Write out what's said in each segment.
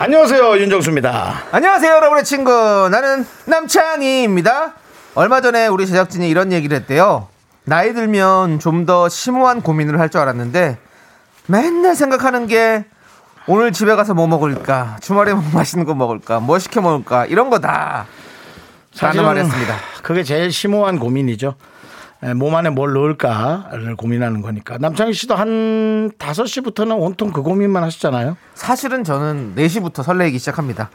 안녕하세요 윤정수입니다. 안녕하세요, 여러분의 친구. 나는 남창희입니다. 얼마 전에 우리 제작진이 이런 얘기를 했대요. 나이 들면 좀 더 심오한 고민을 할 줄 알았는데 맨날 생각하는 게 오늘 집에 가서 뭐 먹을까? 주말에 뭐 맛있는 거 먹을까? 뭐 시켜 먹을까? 이런 거다. 라는 말 했습니다. 그게 제일 심오한 고민이죠. 에, 몸 안에 뭘 넣을까를 고민하는 거니까. 남창희 씨도 한 5시부터는 온통 그 고민만 하시잖아요. 사실은 저는 4시부터 설레기 시작합니다.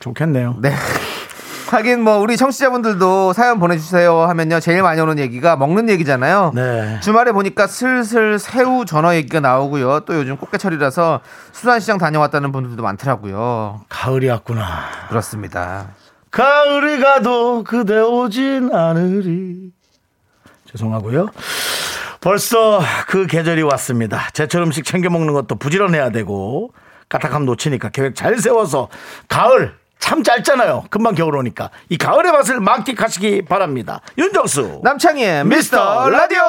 좋겠네요. 네. 하긴 뭐 우리 청취자분들도 사연 보내주세요 하면요 제일 많이 오는 얘기가 먹는 얘기잖아요. 네. 주말에 보니까 슬슬 새우 전어 얘기가 나오고요. 또 요즘 꽃게철이라서 수산시장 다녀왔다는 분들도 많더라고요. 가을이 왔구나. 그렇습니다. 가을이 가도 그대 오진 않으리. 죄송하고요. 벌써 그 계절이 왔습니다. 제철 음식 챙겨 먹는 것도 부지런해야 되고 까딱함 놓치니까 계획 잘 세워서 가을 참 짧잖아요. 금방 겨울 오니까 이 가을의 맛을 만끽하시기 바랍니다. 윤정수 남창희의 미스터 라디오.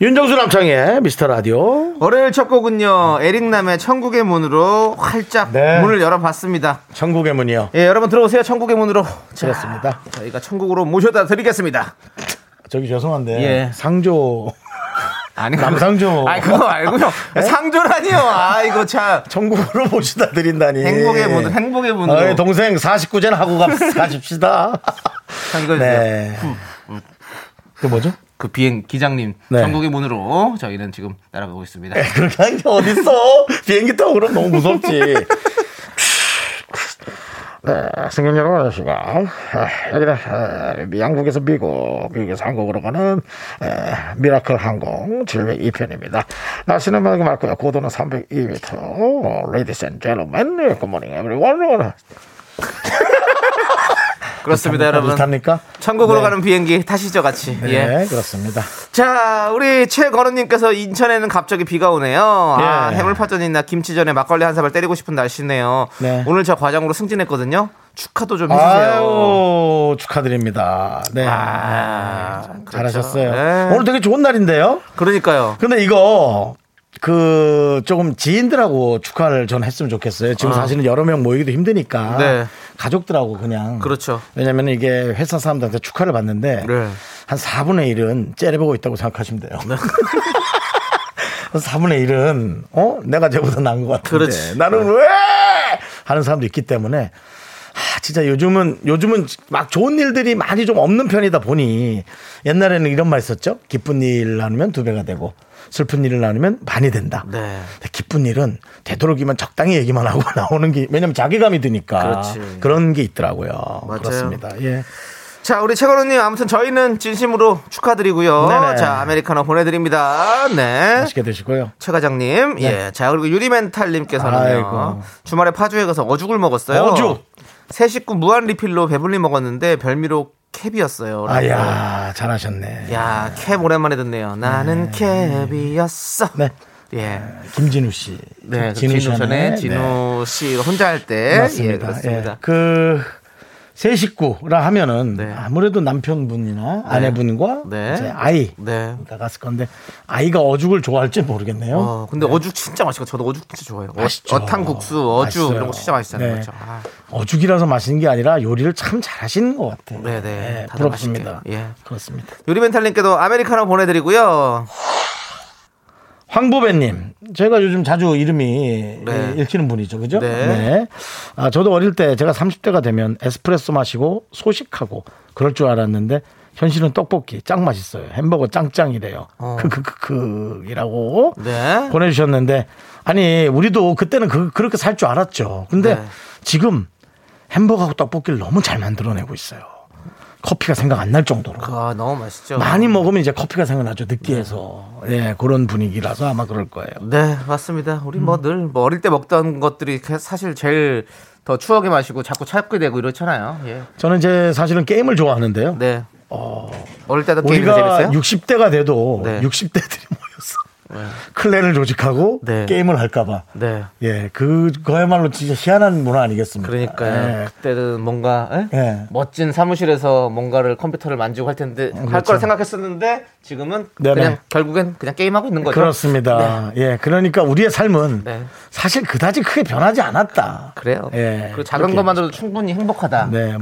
윤정수 남창의 미스터 라디오 월요일 첫 곡은요 에릭남의 천국의 문으로 활짝 네. 문을 열어봤습니다. 천국의 문이요. 예 여러분 들어오세요 천국의 문으로. 자, 그렇습니다. 저희가 천국으로 모셔다 드리겠습니다. 저기 죄송한데 예. 상조 아니 남상조. 아니 그거 말고요. 상조라니요. 아 이거 참. 천국으로 모시다 드린다니. 행복의 문, 행복의 문. 어이, 동생 49제는 하고 가, 가십시다. 참 이거 네. 그 뭐죠? 그 비행 기장님 네. 전국의 문으로 저희는 지금 날아가고 있습니다. 그렇게 하는 게 어딨어? 비행기 타고 그럼 너무 무섭지. 네, 승객 여러분, 안녕하십니까. 아, 여기는 어, 영국에서 미국, 미국에서 한국으로 가는 에, Miracle 항공 702편입니다. 날씨는 맑고 맑고요. 고도는 302m. Ladies and gentlemen. 그렇습니다, 여러분. 비슷합니까? 천국으로 네. 가는 비행기 타시죠, 같이. 네, 예. 그렇습니다. 자, 우리 최건우님께서 인천에는 갑자기 비가 오네요. 아, 예. 해물파전이나 김치전에 막걸리 한 사발 때리고 싶은 날씨네요. 네. 오늘 저 과장으로 승진했거든요. 축하도 좀 해주세요. 아유, 축하드립니다. 네. 아, 잘하셨어요. 네. 오늘 되게 좋은 날인데요? 그러니까요. 근데 이거 그 조금 지인들하고 축하를 전 했으면 좋겠어요. 지금 사실은 여러 명 모이기도 힘드니까 네. 가족들하고 그냥 그렇죠. 왜냐면 이게 회사 사람들한테 축하를 받는데 네. 한 4분의 1은 째려보고 있다고 생각하시면 돼요. 4분의 1은 어 내가 쟤보다 나은 것 같은데 그렇지. 나는 왜 하는 사람도 있기 때문에 아, 진짜 요즘은 요즘은 막 좋은 일들이 많이 좀 없는 편이다 보니 옛날에는 이런 말 있었죠. 기쁜 일 나누면 두 배가 되고 슬픈 일을 나누면 반이 된다. 네. 근데 기쁜 일은 되도록이면 적당히 얘기만 하고 나오는 게 왜냐면 자괴감이 드니까 그렇지. 그런 게 있더라고요. 맞아요. 그렇습니다. 예. 자, 우리 최건우님 아무튼 저희는 진심으로 축하드리고요. 네네. 자, 아메리카노 보내드립니다. 네. 맛있게 드시고요. 최 과장님, 예. 자, 그리고 유리멘탈님께서는요. 네. 주말에 파주에 가서 어죽을 먹었어요. 어죽! 새 식구 무한 리필로 배불리 먹었는데 별미로 캡이었어요. 아야 잘하셨네. 야, 캡 오랜만에 듣네요. 나는 캡이었어. 네. 예. 김진우 씨. 네, 진우 진우 전에 네. 진우 씨 혼자 할 때. 맞습니다. 예, 그렇습니다. 예. 그, 새 식구라 하면은 네. 아무래도 남편분이나 아내분과 네. 이제 아이 네. 가 갔을 건데 아이가 어죽을 좋아할지 모르겠네요. 어, 근데 어죽 진짜 맛있고 저도 어죽 진짜 좋아해요. 어, 맛있죠. 어탕 국수, 어죽 맛있어요. 이런 거 진짜 맛있잖아요. 네. 그렇죠. 아, 어죽이라서 맛있는 게 아니라 요리를 참 잘하시는 것 같아요. 네네. 다들 부럽습니다. 맛있게. 예. 그렇습니다. 요리멘탈님께도 아메리카노 보내드리고요. 황보배님, 제가 요즘 자주 이름이 네. 예, 읽히는 분이죠, 그죠? 네. 아, 저도 어릴 때 제가 30대가 되면 에스프레소 마시고 소식하고 그럴 줄 알았는데 현실은 떡볶이 짱 맛있어요. 햄버거 짱짱이래요. 어. 크크크크이라고 네. 보내주셨는데 아니 우리도 그때는 그, 그렇게 살 줄 알았죠. 근데 네. 지금 햄버거하고 떡볶이를 너무 잘 만들어내고 있어요. 커피가 생각 안 날 정도로. 아, 너무 맛있죠. 많이 먹으면 이제 커피가 생각나죠. 느끼해서. 예, 그런 분위기라서 아마 그럴 거예요. 네, 맞습니다. 우리 음. 뭐늘뭐 어릴 때 먹던 것들이 사실 제일 더 추억의 맛이고 자꾸 찾게 되고 이렇잖아요. 예. 저는 이제 사실은 게임을 좋아하는데요. 네. 어릴 때도 게임이 재밌어요? 60대가 돼도 네. 60대들이 모였어. 클랜을 조직하고 네. 게임을 할까봐. 네. 예, 그거야말로 진짜 희한한 문화 아니겠습니까? 그러니까요. 예. 그때는 뭔가 에? 예. 멋진 사무실에서 뭔가를 컴퓨터를 만지고 할 텐데 할 그렇죠. 거라 생각했었는데 지금은 네네. 그냥 결국엔 그냥 게임하고 있는 거죠. 그렇습니다. 예, 그러니까 우리의 삶은 네. 사실 그다지 크게 변하지 않았다. 그래요. 예, 그리고 작은 것만으로도 충분히 행복하다. 네,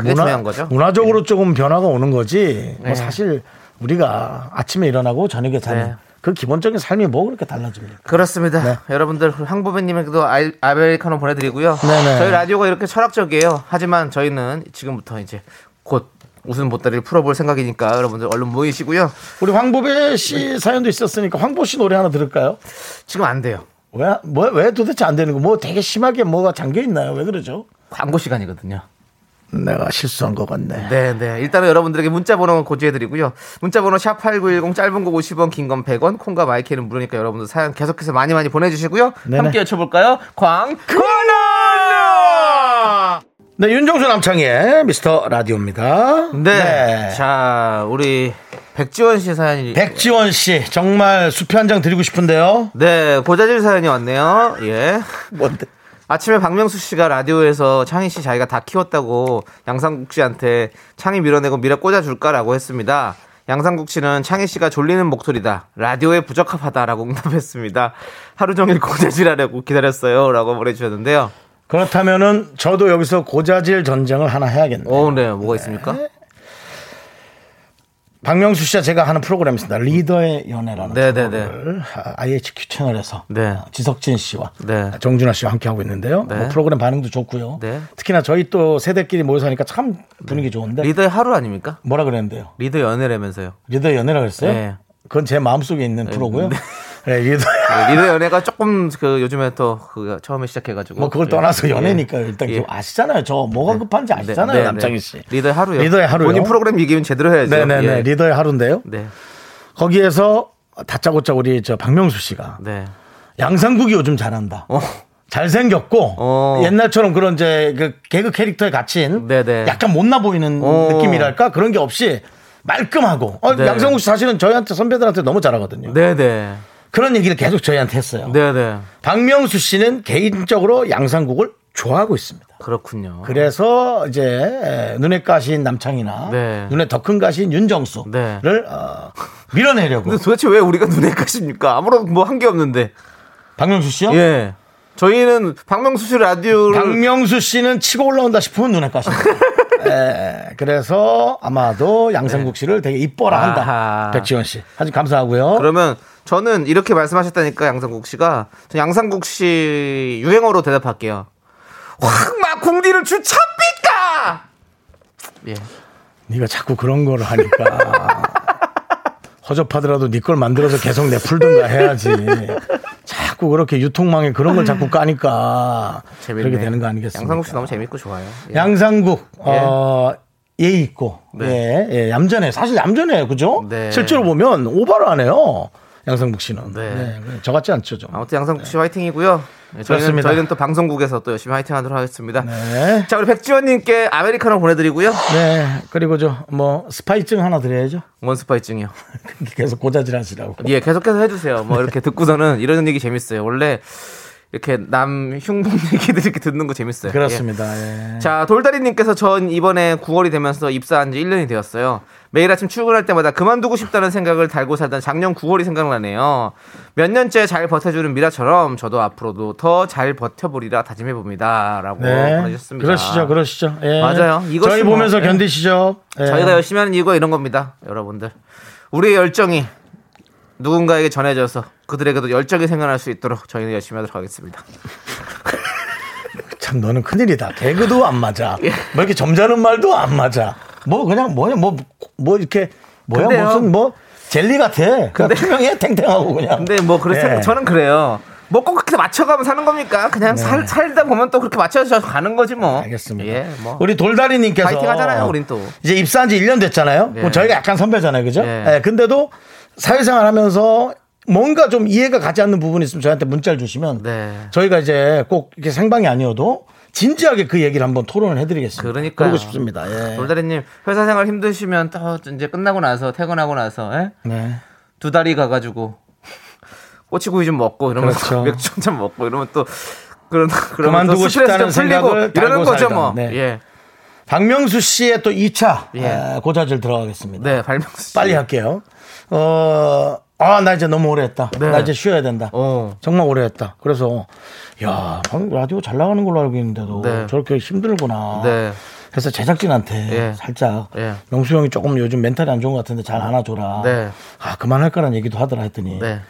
거죠. 문화적으로 조금 변화가 오는 거지. 뭐 네. 사실 우리가 아침에 일어나고 저녁에 자는 네. 그 기본적인 삶이 뭐 그렇게 달라집니까? 그렇습니다. 네. 여러분들 황보배님에게도 아메리카노 보내드리고요. 네네. 저희 라디오가 이렇게 철학적이에요. 하지만 저희는 지금부터 이제 곧 웃음 보따리를 풀어볼 생각이니까 여러분들 얼른 모이시고요. 우리 황보배 씨 사연도 있었으니까 황보 씨 노래 하나 들을까요? 지금 안 돼요. 왜, 뭐, 왜 도대체 안 되는 거? 뭐 되게 심하게 뭐가 잠겨 있나요? 왜 그러죠? 광고 시간이거든요. 내가 실수한 것 같네. 네, 네. 일단은 여러분들에게 문자 번호 고지해 드리고요. 문자 번호 샵8910 짧은 거 50원, 긴 건 100원, 콩과 마이크는 무료니까 여러분들 사연 계속해서 많이 많이 보내 주시고요. 네네. 함께 외쳐볼까요? 광, 코너! 네, 윤정수 남창의 미스터 라디오입니다. 네. 자, 우리 백지원 씨 사연이. 백지원 씨, 정말 수표 한 장 드리고 싶은데요. 네, 고자질 사연이 왔네요. 예. 뭔데? 아침에 박명수 씨가 라디오에서 창희 씨 자기가 다 키웠다고 양상국 씨한테 창희 밀어내고 밀어 꽂아줄까라고 했습니다. 양상국 씨는 창희 씨가 졸리는 목소리다. 라디오에 부적합하다라고 응답했습니다. 하루 종일 고자질하려고 기다렸어요. 라고 보내주셨는데요. 그렇다면은 저도 여기서 고자질 전쟁을 하나 해야겠네요. 오, 네. 뭐가 있습니까? 박명수 씨와 제가 하는 프로그램이 있습니다. 리더의 연애라는 네네네. 프로그램을 IHQ 채널에서 네. 지석진 씨와 네. 정준하 씨와 함께 하고 있는데요. 네. 뭐 프로그램 반응도 좋고요. 네. 특히나 저희 또 세대끼리 모여서 하니까 참 분위기 좋은데 리더의 하루 아닙니까? 뭐라 그랬는데요? 리더 연애라면서요. 리더 연애라 그랬어요? 네. 그건 제 마음속에 있는 프로고요. 네, 리더 네, 리더 연애가 조금 그 요즘에 또 그 처음에 시작해가지고. 뭐 그걸 예. 떠나서 예. 연애니까 일단 예. 아시잖아요. 저 뭐가 급한지 아시잖아요, 네, 네, 남창희 네. 씨. 리더의 하루요. 리더의 하루요. 본인 프로그램 얘기면 제대로 해야죠. 네네네. 예. 리더의 하루인데요. 네. 거기에서 다짜고짜 우리 저 박명수 씨가 네. 양상국이 요즘 잘한다. 어. 잘생겼고 어. 옛날처럼 그런 이제 그 개그 캐릭터에 갇힌 네네. 약간 못나 보이는 어. 느낌이랄까 그런 게 없이 말끔하고 어, 네. 양상국 씨 사실은 저희한테 선배들한테 너무 잘하거든요. 네네. 그런 얘기를 계속 저희한테 했어요. 네네. 박명수 씨는 개인적으로 양상국을 좋아하고 있습니다. 그렇군요. 그래서 이제 눈에 가신 남창이나 네. 눈에 더 큰 가신 윤정수를 네. 어, 밀어내려고 근데 도대체 왜 우리가 눈에 가십니까? 아무런 뭐 한 게 없는데. 박명수 씨요? 예. 저희는 박명수 씨 라디오를 박명수 씨는 치고 올라온다 싶으면 눈에 가십니다. 예, 그래서 아마도 양상국 씨를 되게 이뻐라 한다. 아하. 백지원 씨. 아주 감사하고요. 그러면 저는 이렇게 말씀하셨다니까 양상국 씨가 저 양상국 씨 유행어로 대답할게요. 확막 궁디를 주찹니까? 예. 네가 자꾸 그런 거를 하니까 허접하더라도 네 걸 만들어서 계속 내풀든가 해야지. 자꾸 그렇게 유통망에 그런 걸 자꾸 까니까 재밌네. 그렇게 되는 거 아니겠습니까? 양상국 씨 너무 재밌고 좋아요. 예. 양상국 어, 예의 있고 예, 예, 얌전해. 사실 얌전해요, 그죠? 네. 실제로 보면 오바를 안 해요. 양상국 씨는. 네. 네, 저 같지 않죠, 좀. 아무튼 양상국 씨 화이팅이고요. 네, 저희는, 그렇습니다. 저희는 또 방송국에서 또 열심히 화이팅 하도록 하겠습니다. 네. 자 우리 백지원님께 아메리카노 보내드리고요. 네. 그리고 저 뭐 스파이증 하나 드려야죠. 원스파이증이요. 계속 고자질 하시라고. 예, 계속해서 해주세요. 뭐 이렇게 듣고서는 이런 얘기 재밌어요. 원래 이렇게 남 흉본 얘기들 이렇게 듣는 거 재밌어요. 예. 그렇습니다. 예. 자, 돌다리님께서 전 이번에 9월이 되면서 입사한 지 1년이 되었어요. 매일 아침 출근할 때마다 그만두고 싶다는 생각을 달고 살던 작년 9월이 생각나네요. 몇 년째 잘 버텨주는 미라처럼 저도 앞으로도 더 잘 버텨보리라 다짐해봅니다. 라고 네. 보내주셨습니다. 그러시죠, 그러시죠. 예. 맞아요. 저희 뭐, 보면서 예. 견디시죠. 예. 저희가 열심히 하는 이유가 이런 겁니다. 여러분들. 우리의 열정이 누군가에게 전해져서 그들에게도 열정이 생겨날 수 있도록 저희는 열심히 하도록 하겠습니다. 참 너는 큰일이다. 개그도 안 맞아. 예. 뭐 이렇게 점잖은 말도 안 맞아. 뭐 그냥 뭐야 뭐뭐 이렇게 뭐야 근데요. 무슨 뭐 젤리 같아. 그냥 투명해 탱탱하고 그냥. 근데 뭐 그래서 예. 저는 그래요. 뭐꼭 그렇게 맞춰가면 사는 겁니까? 그냥 살, 살다 보면 또 그렇게 맞춰서 가는 거지 뭐. 네. 알겠습니다. 예, 뭐. 우리 돌다리님께서 파이팅 하잖아요, 우린 또. 이제 입사한 지 1년 됐잖아요. 예. 저희가 약간 선배잖아요, 그죠? 예. 예, 근데도 사회생활 하면서 뭔가 좀 이해가 가지 않는 부분이 있으면 저희한테 문자를 주시면 네. 저희가 이제 꼭 이렇게 생방이 아니어도 진지하게 그 얘기를 한번 토론을 해드리겠습니다. 그러니까요. 그러고 싶습니다. 예. 돌다리님 회사 생활 힘드시면 또 이제 끝나고 나서 퇴근하고 나서 예? 네. 두 다리 가가지고 꼬치구이 좀 먹고 이러면 그렇죠. 맥주 한잔 먹고 이러면 또 그런 그만두고 싶다는 생각을 이러는 거죠 살던. 뭐. 네. 예. 박명수 씨의 또 2차 예. 고자질 들어가겠습니다. 네, 발명수 씨. 빨리 할게요. 어, 아, 나 이제 너무 오래 했다. 네. 나 이제 쉬어야 된다. 어. 정말 오래 했다. 그래서, 야, 방금 라디오 잘 나가는 걸로 알고 있는데도 네. 저렇게 힘들구나. 네. 그래서 제작진한테 예. 살짝 예. 명수 형이 조금 요즘 멘탈이 안 좋은 것 같은데 잘 안아줘라. 네. 아, 그만할 거란 얘기도 하더라 했더니 네.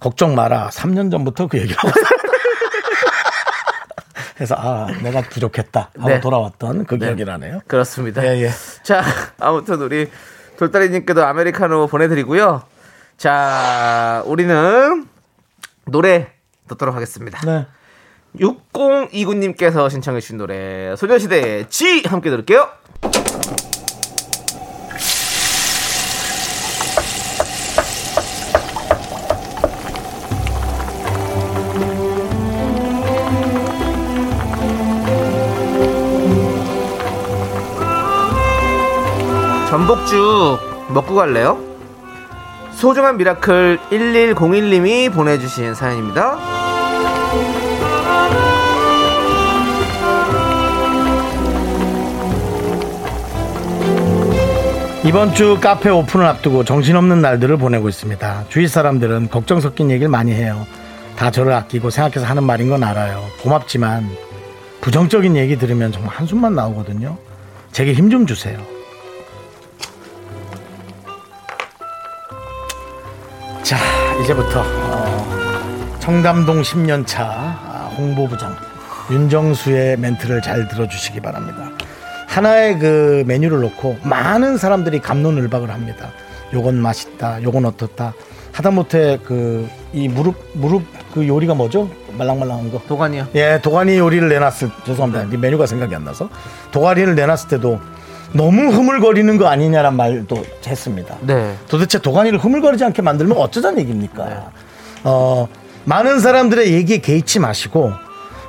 걱정 마라. 3년 전부터 그 얘기를 하고 그래서 아, 내가 부족했다 하고 네. 돌아왔던 그 네. 기억이 나네요. 그렇습니다. 예, 예. 자, 아무튼 우리 돌다리님께도 아메리카노 보내드리고요. 자, 우리는 노래 듣도록 하겠습니다. 네. 6029님께서 신청해주신 노래 소녀시대의 G 함께 들을게요. 전복죽 먹고 갈래요? 소중한 Miracle 1101님이 보내주신 사연입니다. 이번 주 카페 오픈을 앞두고 정신없는 날들을 보내고 있습니다. 주위 사람들은 걱정 섞인 얘기를 많이 해요. 다 저를 아끼고 생각해서 하는 말인 건 알아요. 고맙지만 부정적인 얘기 들으면 정말 한숨만 나오거든요. 제게 힘 좀 주세요. 자, 이제부터 어, 청담동 10년차 홍보부장 윤정수의 멘트를 잘 들어주시기 바랍니다. 하나의 그 메뉴를 놓고 많은 사람들이 감론을박을 합니다. 요건 맛있다, 요건 어떻다. 하다못해 그 이 무릎 무릎 그 요리가 뭐죠? 말랑말랑한 거. 도관이요. 예, 도가니 요리를 내놨을 죄송합니다. 이 메뉴가 생각이 안 나서 도가니를 내놨을 때도 너무 흐물거리는 거 아니냐란 말도 했습니다. 네. 도대체 도가니를 흐물거리지 않게 만들면 어쩌자는 얘기입니까? 어, 많은 사람들의 얘기에 개의치 마시고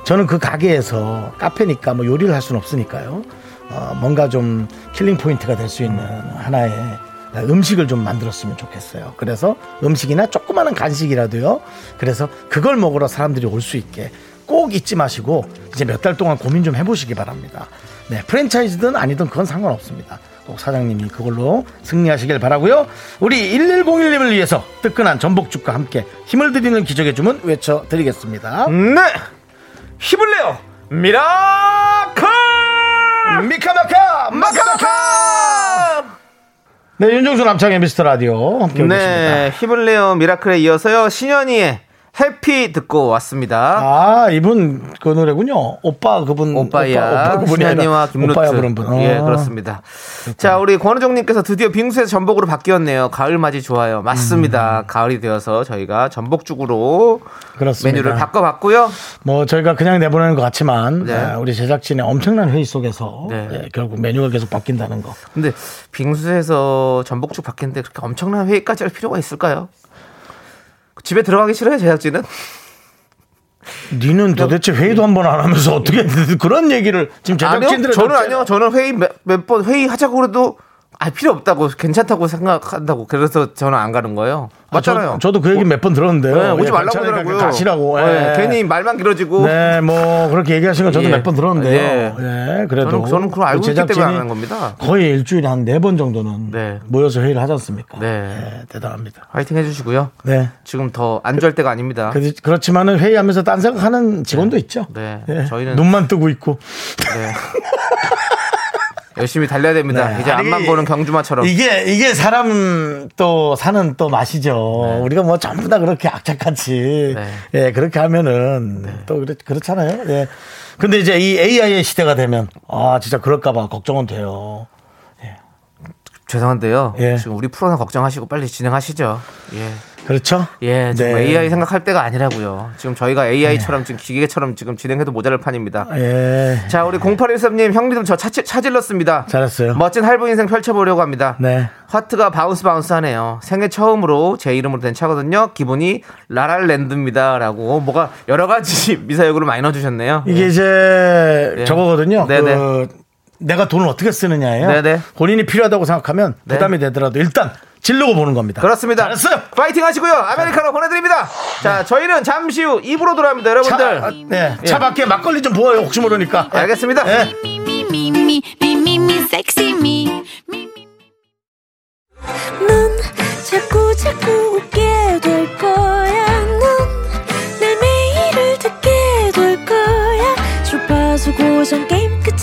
저는 그 가게에서 카페니까 뭐 요리를 할 수는 없으니까요. 어, 뭔가 좀 killing point가 될 수 있는 하나의 음식을 좀 만들었으면 좋겠어요. 그래서 음식이나 조그마한 간식이라도요. 그래서 그걸 먹으러 사람들이 올 수 있게 꼭 잊지 마시고 이제 몇 달 동안 고민 좀 해보시기 바랍니다. 네, 프랜차이즈든 아니든 그건 상관없습니다. 꼭 사장님이 그걸로 승리하시길 바라고요. 우리 1101님을 위해서 뜨끈한 전복죽과 함께 힘을 드리는 기적의 주문 외쳐드리겠습니다. 네. 힘을 내요. Miracle! 미카마카 마카마카 네 윤정수 남창희의 미스터 라디오 함께 오겠습니다. 네. 힘을 내요. Miracle에 이어서요. 신현이의 해피 듣고 왔습니다. 아 이분 그 노래군요. 오빠 그분 오빠야, 오빠, 아니라 김루트. 오빠야 분. 예, 어. 그렇습니다. 자, 우리 권우정님께서 드디어 빙수에서 전복으로 바뀌었네요. 가을 맞이 좋아요. 맞습니다. 가을이 되어서 저희가 전복죽으로 음. 그렇습니다. 메뉴를 바꿔봤고요. 뭐 저희가 그냥 내보내는 것 같지만 네. 아, 우리 제작진의 엄청난 회의 속에서 네. 예, 결국 메뉴가 계속 바뀐다는 거. 근데 빙수에서 전복죽 바뀌는데 그렇게 엄청난 회의까지 할 필요가 있을까요? 집에 들어가기 싫어요, 제작진은? 니는 도대체 회의도 한 번 안 하면서 어떻게 그런 얘기를 지금 아니요, 제작진들은 저는 아니요. 저는 회의 몇 번 회의 하자고 그래도 아 필요 없다고 괜찮다고 생각한다고 그래서 저는 안 가는 거예요. 맞잖아요. 저, 도그 얘기 몇 번 들었는데요. 네, 오지 예, 말라고 하더라고요. 가시라고. 예. 네, 괜히 말만 길어지고. 네, 뭐 그렇게 얘기하신 건 저도 예. 몇번 들었는데요. 예. 예, 그래도 저는- 저는 그걸 알고 있기 때문에 하는 겁니다. 거의 일주일에 한 네 번 정도는 네. 모여서 회의를 하지 않습니까? 네. 예, 대단합니다. 화이팅 해주시고요. 네. 지금 더 안주할 때가 아닙니다. 그- 그렇지만은 회의하면서 딴 생각하는 직원도 있죠. 네. 예, 저희는- 눈만 뜨고 있고. 네. 열심히 달려야 됩니다. 네. 이제 아니, 앞만 보는 경주마처럼. 이게 이게 사람 또 사는 또 맛이죠. 네. 우리가 뭐 전부 다 그렇게 악착같이 네. 예 그렇게 하면은 또 그렇, 그렇잖아요. 예. 근데 이제 이 AI의 시대가 되면 아 진짜 그럴까봐 걱정은 돼요. 죄송한데요. 예. 지금 우리 프로나 걱정하시고 빨리 진행하시죠. 예. 그렇죠? 예, 지금 네. AI 생각할 때가 아니라고요. 지금 저희가 AI처럼 지금 기계처럼 지금 진행해도 모자랄 판입니다. 예. 자, 우리 0813님 형님 저 차치, 차질렀습니다. 잘했어요. 멋진 할부 인생 펼쳐보려고 합니다. 네. 하트가 bounce bounce 하네요. 생애 처음으로 제 이름으로 된 차거든요. 기분이 La La Land입니다. 라고 뭐가 여러 가지 미사여구를 많이 넣어주셨네요. 이게 이제 예. 저거거든요. 네네. 그 내가 돈을 어떻게 쓰느냐예요. 네네. 본인이 필요하다고 생각하면 네. 부담이 되더라도 일단 질르고 보는 겁니다. 그렇습니다. 잘했어요. 파이팅 하시고요. 아메리카노 보내드립니다. 자, 저희는 잠시 후 입으로 돌아옵니다. 차, 여러분들. 아, 네. 예. 차 밖에 막걸리 좀 부어요. 혹시 모르니까. 알겠습니다. 될 거야. 주파수 고정 게임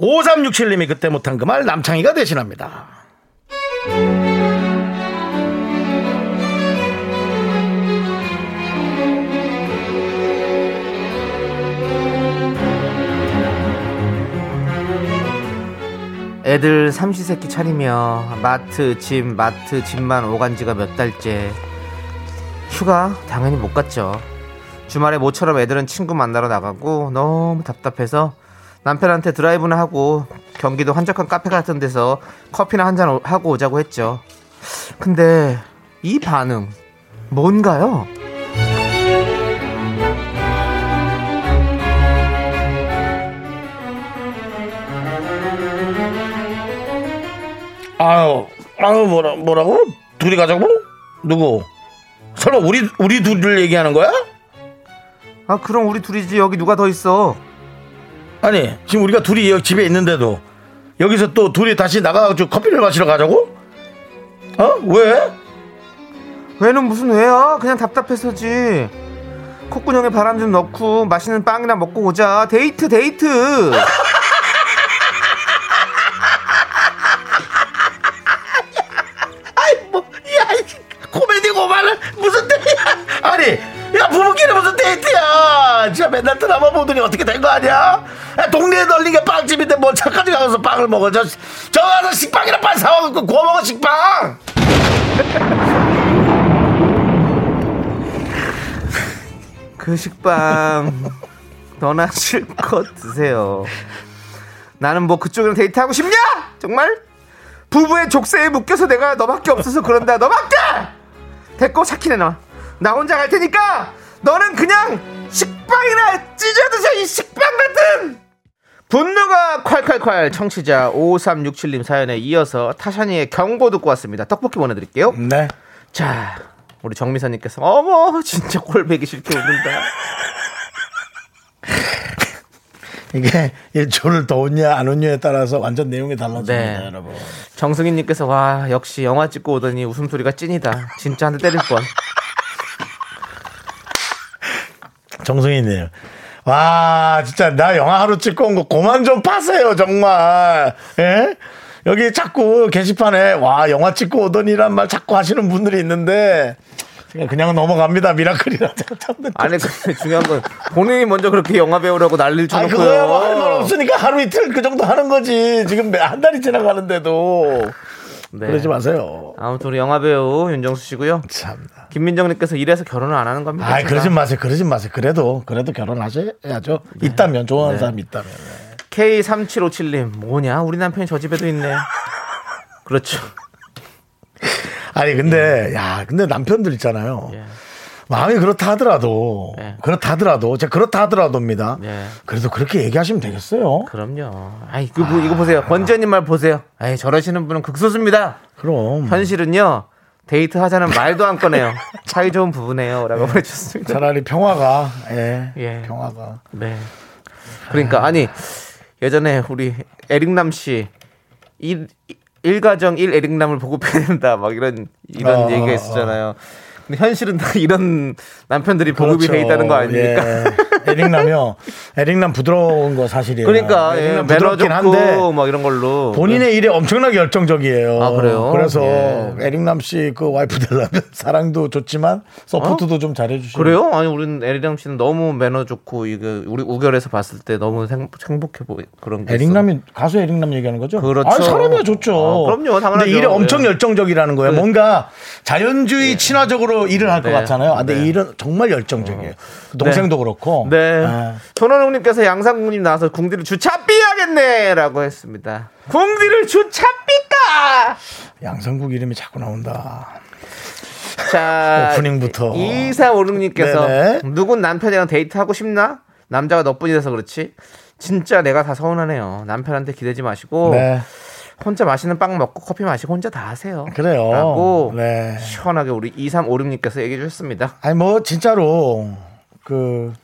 5367님이 그때 못한 그 말 남창희가 대신합니다. 애들 삼시세끼 차리며 마트 집 마트 집만 오간 지가 몇 달째 휴가 당연히 못 갔죠 주말에 모처럼 애들은 친구 만나러 나가고 너무 답답해서 남편한테 드라이브나 하고 경기도 한적한 카페 같은 데서 커피나 한 잔 하고 오자고 했죠 근데 이 반응 뭔가요? 아유, 아유 뭐라 뭐라고? 둘이 가자고? 누구? 설마 우리 우리 둘을 얘기하는 거야? 아 그럼 우리 둘이지 여기 누가 더 있어 아니 지금 우리가 둘이 여기 집에 있는데도 여기서 또 둘이 다시 나가가지고 커피를 마시러 가자고? 어? 왜? 왜는 무슨 왜야? 그냥 답답해서지. 콧구멍에 바람 좀 넣고 맛있는 빵이나 먹고 오자. 데이트 데이트. 야 부부끼리 무슨 데이트야? 진짜 맨날 드라마 보더니 어떻게 된 거 아니야? 야, 동네에 널린 게 빵집인데 뭐 차까지 가서 빵을 먹어? 저, 저 가서 식빵이나 빨리 사와갖고 구워 먹어 식빵. 그 식빵 너나 실컷 드세요. 나는 뭐 그쪽이랑 데이트하고 싶냐? 정말? 부부의 족쇄에 묶여서 내가 너밖에 없어서 그런다. 너밖에! 됐고 차키네 너. 나 혼자 갈 테니까 너는 그냥 식빵이나 찢어 드셔 이 식빵 같은! 분노가 콸콸콸 청취자 5367님 사연에 이어서 타샤니의 경고 듣고 왔습니다. 떡볶이 보내드릴게요. 네. 자, 우리 정미선님께서 어머 진짜 꼴배기 싫게 웃는다. 이게 일조를 더 웃냐 안 웃냐에 따라서 완전 내용이 달라집니다, 네. 여러분. 정승희님께서 와 역시 영화 찍고 오더니 웃음소리가 찐이다. 진짜 한 대 때릴 뻔. 정승희님. 와, 진짜 나 영화 하루 찍고 온 거 그만 좀 파세요, 정말. 예? 여기 자꾸 게시판에 와, 영화 찍고 오더니란 말 자꾸 하시는 분들이 있는데 그냥, 넘어갑니다. 미라클이라 아니 근데 중요한 건 본인이 먼저 그렇게 영화 배우라고 난리를 아, 그거야 뭐 할말 쳐놓고요. 없으니까 하루 이틀 그 정도 하는 거지. 지금 한 달이 지나가는데도. 네. 그러지 마세요. 아무튼 우리 영화 배우 윤정수 씨고요. 참나. 김민정님께서 이래서 결혼을 안 하는 겁니다. 아. 그러지 마세요. 그러지 마세요. 그래도, 그래도 결혼하셔야죠. 있다면, 좋아하는 네. 사람이 있다면. K3757님 뭐냐? 우리 남편이 저 집에도 있네. 그렇죠. 아니, 근데, 야, 근데 남편들 있잖아요. 예. 마음이 그렇다 하더라도, 네. 그렇다 하더라도, 제가 그렇다 하더라도입니다. 네. 그래도 그렇게 얘기하시면 되겠어요. 그럼요. 아이 그 뭐, 이거 보세요. 권지현님 말 보세요. 에이 저러시는 분은 극소수입니다. 그럼. 현실은요. 데이트 하자는 말도 안 꺼내요. 사이 좋은 부부네요라고 보내주셨습니다. 차라리 평화가, 예. 예. 평화가. 네. 그러니까 아니 예전에 우리 에릭남 씨 이, 이- 일가정 1 에릭남을 보급해야 된다. 막 이런 이런 어, 얘기가 있었잖아요. 근데 현실은 다 이런 남편들이 보급이 돼 있다는 거 아닙니까? 그렇죠. 예. 에릭남이요. 에릭남 부드러운 거 사실이에요. 그러니까 예, 에릭남 부드럽긴 한데 막 이런 걸로 본인의 일에 엄청나게 열정적이에요. 아, 그래요? 그래서 예. 에릭남 씨 그 와이프 되려면 사랑도 좋지만 서포트도 좀 잘해주시고. 어? 그래요? 아니 우리는 에릭남 씨는 너무 매너 좋고 이게 우리 우결에서 봤을 때 너무 행, 행복해 보이 그런 게 있어. 에릭남이 가수 에릭남 얘기하는 거죠? 그렇죠. 아, 사람이야 좋죠. 아, 그럼요, 당연하죠. 근데 일에 엄청 예. 열정적이라는 거예요. 뭔가 자연주의 친화적으로 일을 할것 네. 같잖아요. 아, 근데 네. 일은 정말 열정적이에요. 동생도 그렇고. 네. 아. 손원웅님께서 양상국님 나와서 궁디를 주차삐하겠네라고 했습니다. 궁디를 주차삐까. 양성국 이름이 자꾸 나온다. 자, 오프닝부터. 2456님께서 네네. 누군 남편이랑 데이트하고 싶나? 남자가 너뿐이라서 그렇지. 진짜 내가 다 서운하네요. 남편한테 기대지 마시고 네. 혼자 맛있는 빵 먹고 커피 마시고 혼자 다 하세요. 그래요. 라고 네. 시원하게 우리 2356님께서 얘기해 주셨습니다. 아니 뭐 진짜로 그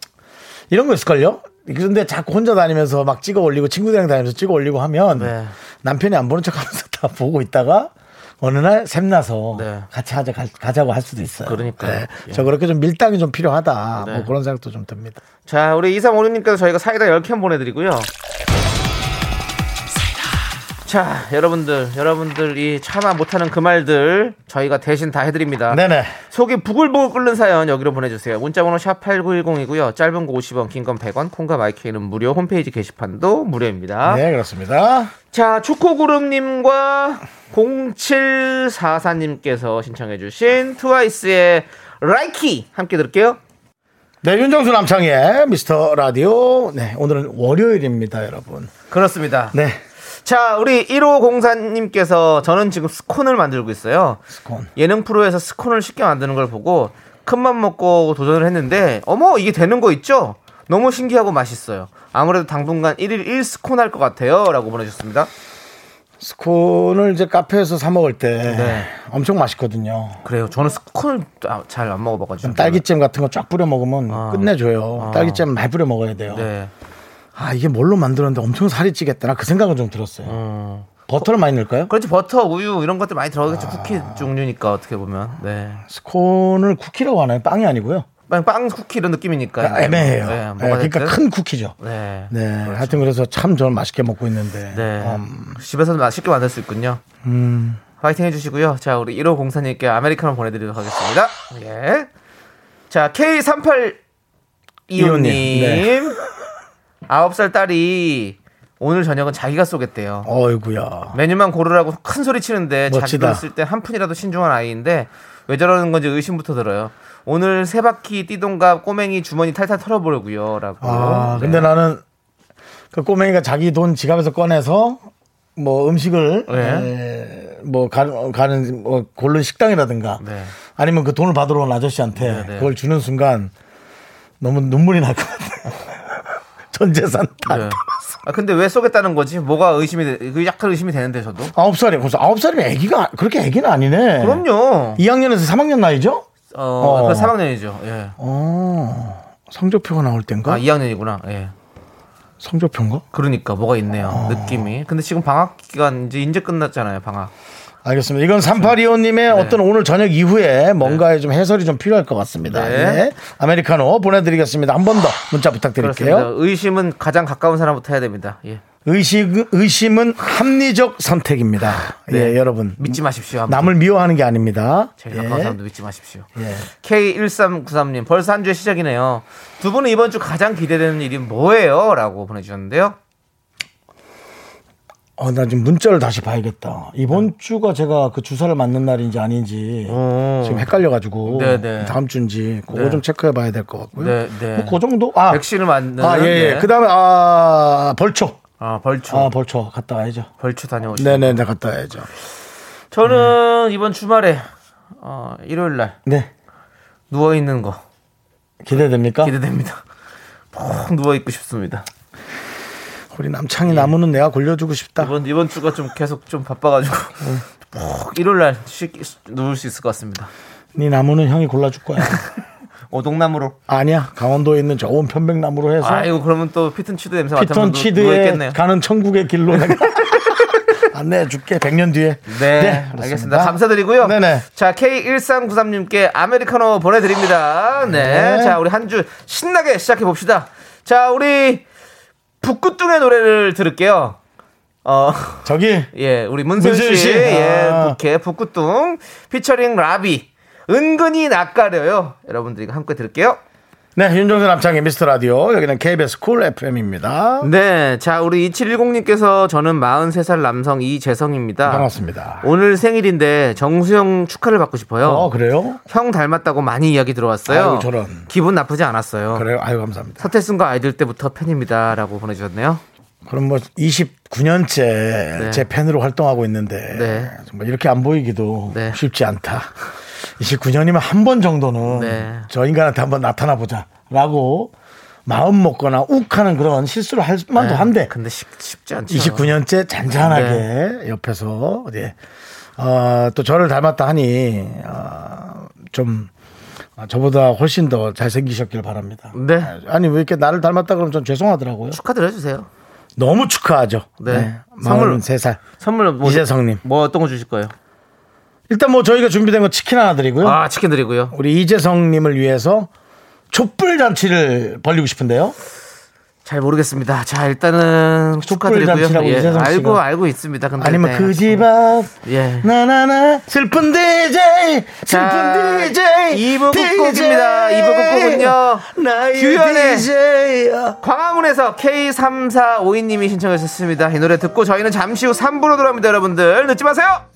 이런 거 있을걸요? 근데 자꾸 혼자 다니면서 막 찍어 올리고 친구들이랑 다니면서 찍어 올리고 하면 네. 남편이 안 보는 척 하면서 다 보고 있다가 어느 날 샘나서 네. 같이 하자 가, 가자고 할 수도 있어요. 그러니까요. 예. 저 그렇게 좀 밀당이 좀 필요하다. 네. 뭐 그런 생각도 좀 듭니다. 자, 우리 2356님께서 저희가 사이다 10캔 보내드리고요. 자, 여러분들, 여러분들이 참아 못하는 그 말들 저희가 대신 다 해드립니다. 네네. 속이 부글부글 끓는 사연 여기로 보내주세요. 문자번호 샵 8910이고요. 짧은 거 50원, 긴 건 100원, 콩과 마이케이는 무료, 홈페이지 게시판도 무료입니다. 네 그렇습니다. 자, 초코구름님과 0744님께서 신청해주신 트와이스의 라이키 함께 들을게요. 네 윤정수 남창희의 미스터 라디오. 네 오늘은 월요일입니다, 여러분. 그렇습니다. 네 자, 우리 1504님께서 저는 지금 스콘을 만들고 있어요. 스콘. 예능 프로에서 스콘을 쉽게 만드는 걸 보고 큰맘 먹고 도전을 했는데 어머 이게 되는 거 있죠? 너무 신기하고 맛있어요. 아무래도 당분간 1일 1스콘 할 것 같아요. 라고 보내주셨습니다. 스콘을 이제 카페에서 사 먹을 때 네. 엄청 맛있거든요. 그래요. 저는 스콘을 잘 안 먹어봐가지고. 딸기잼 같은 거 쫙 뿌려 먹으면 아. 끝내줘요. 아. 딸기잼 많이 뿌려 먹어야 돼요. 네. 아 이게 뭘로 만들었는데 엄청 살이 찌겠다. 나그 생각은 좀 들었어요. 어. 버터를 많이 넣을까요? 그렇지 버터, 우유 이런 것들 많이 들어가겠죠. 아. 쿠키 종류니까 어떻게 보면. 네. 스콘을 쿠키라고 하나요? 빵이 아니고요. 빵, 빵 쿠키 이런 느낌이니까. 아, 애매해요. 네, 네, 그러니까 됐든. 큰 쿠키죠. 네. 네, 하여튼 그래서 참 저는 맛있게 먹고 있는데. 네. 음, 집에서도 맛있게 만들 수 있군요. 음, 파이팅 해주시고요. 자, 우리 1호 공사님께 아메리카노 보내드리도록 하겠습니다. 예. 자, K3825님. 네. 9살 딸이 오늘 저녁은 자기가 쏘겠대요. 어이구야. 메뉴만 고르라고 큰 소리 치는데. 자기가 쓸때한 푼이라도 신중한 아이인데 왜 저러는 건지 의심부터 들어요. 오늘 세 바퀴 뛰동갑 꼬맹이 주머니 탈탈 털어보려고요. 라고. 아, 네. 근데 나는 그 꼬맹이가 자기 돈 지갑에서 꺼내서 뭐 음식을 네. 에, 뭐 가는, 가는 뭐 고른 식당이라든가 네. 아니면 그 돈을 받으러 온 아저씨한테 네, 네. 그걸 주는 순간 너무 눈물이 날 것 같아. 전 재산 다. 네. 아, 근데 왜 쏘겠다는 거지? 뭐가 의심이, 돼? 그 약간 의심이 되는데, 저도. 아홉 살이야. 그래서 아홉 살이면 애기가 그렇게 애기는 아니네. 그럼요. 2학년에서 3학년 나이죠? 어, 어. 그 3학년이죠. 예. 어. 성적표가 나올 땐가? 아, 2학년이구나. 예. 성적표인가? 그러니까 뭐가 있네요. 어. 느낌이. 근데 지금 방학 기간 이제 이제 끝났잖아요. 방학. 알겠습니다. 이건 3825님의 어떤 오늘 저녁 이후에 뭔가에 좀 해설이 좀 필요할 것 같습니다. 네. 네. 아메리카노 보내드리겠습니다. 한 번 더 문자 부탁드릴게요. 그렇습니다. 의심은 가장 가까운 사람부터 해야 됩니다. 예. 의식, 의심은 합리적 선택입니다. 네. 예, 여러분. 믿지 마십시오. 아무튼. 남을 미워하는 게 아닙니다. 제일 예. 가까운 사람도 믿지 마십시오. 예. K1393님 벌써 한 주의 시작이네요. 두 분은 이번 주 가장 기대되는 일이 뭐예요? 라고 보내주셨는데요. 어, 나 지금 문자를 다시 봐야겠다. 이번 주가 제가 그 주사를 맞는 날인지 아닌지 오. 지금 헷갈려가지고 네, 네. 다음 주인지 그거 네. 좀 체크해 봐야 될 것 같고요. 네, 네. 뭐그 정도? 아, 백신을 맞는. 아, 예, 예. 네. 그 다음에, 아, 벌초. 아, 벌초. 아, 벌초. 갔다 와야죠. 벌초 다녀오시죠. 네네, 네, 갔다 와야죠. 저는 이번 주말에 어, 일요일 날 네. 누워 있는 거 기대됩니까? 기대됩니다. 푹 누워 있고 싶습니다. 우리 남창이 나무는 내가 골려주고 싶다. 이번 이번 주가 좀 계속 좀 바빠가지고 푹 일요일 날 쉬, 누울 수 있을 것 같습니다. 네 나무는 형이 골라줄 거야. 오동나무로. 아니야. 강원도에 있는 좋은 편백나무로 해서 아이고 그러면 또 피톤치드 냄새 맡으면 피톤치드에. 가는 천국의 길로 내가. 안내해 줄게. 100년 뒤에. 네, 그렇습니다. 알겠습니다. 감사드리고요. 네네. 자, K1393님께 아메리카노 보내드립니다. 네. 네. 자, 우리 한 주 신나게 시작해 봅시다. 자, 우리 북구뚱의 노래를 들을게요. 어, 저기 예, 우리 문세윤 씨, 문세윤 씨. 예, 아. 북해 북구뚱 피처링 라비 은근히 낯가려요. 여러분들이 함께 들을게요. 네, 윤정수 남창희의 미스터 라디오. 여기는 KBS 쿨 FM입니다. 네, 자, 우리 2710님께서 저는 43살 남성 이재성입니다. 반갑습니다. 오늘 생일인데 정수 형 축하를 받고 싶어요. 어, 그래요? 형 닮았다고 많이 이야기 들어왔어요. 아이고, 저런. 기분 나쁘지 않았어요. 그래요? 아유, 감사합니다. 서태지와 아이들 때부터 팬입니다 라고 보내주셨네요. 그럼 뭐 29년째 네. 제 팬으로 활동하고 있는데 네. 정말 이렇게 안 보이기도 네. 쉽지 않다. 29년이면 한 번 정도는 네. 저 인간한테 한번 나타나 보자라고 마음 먹거나 욱하는 그런 실수를 할 만도 네, 한데 근데 쉽, 쉽지 않죠. 29년째 잔잔하게 네. 옆에서 예. 어, 또 저를 닮았다 하니 어, 좀 아, 저보다 훨씬 더 잘생기셨길 바랍니다. 네. 아니 왜 이렇게 나를 닮았다 그러면 전 죄송하더라고요. 축하드려 주세요. 너무 축하하죠. 네. 선물- 선물 3살. 선물 뭐, 이재성님. 뭐 어떤 거 주실 거예요? 일단 뭐 저희가 준비된 거 치킨 하나 드리고요. 아 치킨 드리고요. 우리 이재성님을 위해서 촛불 잔치를 벌리고 싶은데요. 잘 모르겠습니다. 자 일단은 축하드리고요. 예. 알고 알고 있습니다. 근데 아니면 네. 그집앞 예. 나나나 슬픈 DJ 슬픈 자, DJ 2부 끝곡입니다. 2부 끝곡은요. 규현의 DJ 광화문에서 K3452님이 신청해 주셨습니다. 이 노래 듣고 저희는 잠시 후 3부로 돌아옵니다, 여러분들. 늦지 마세요!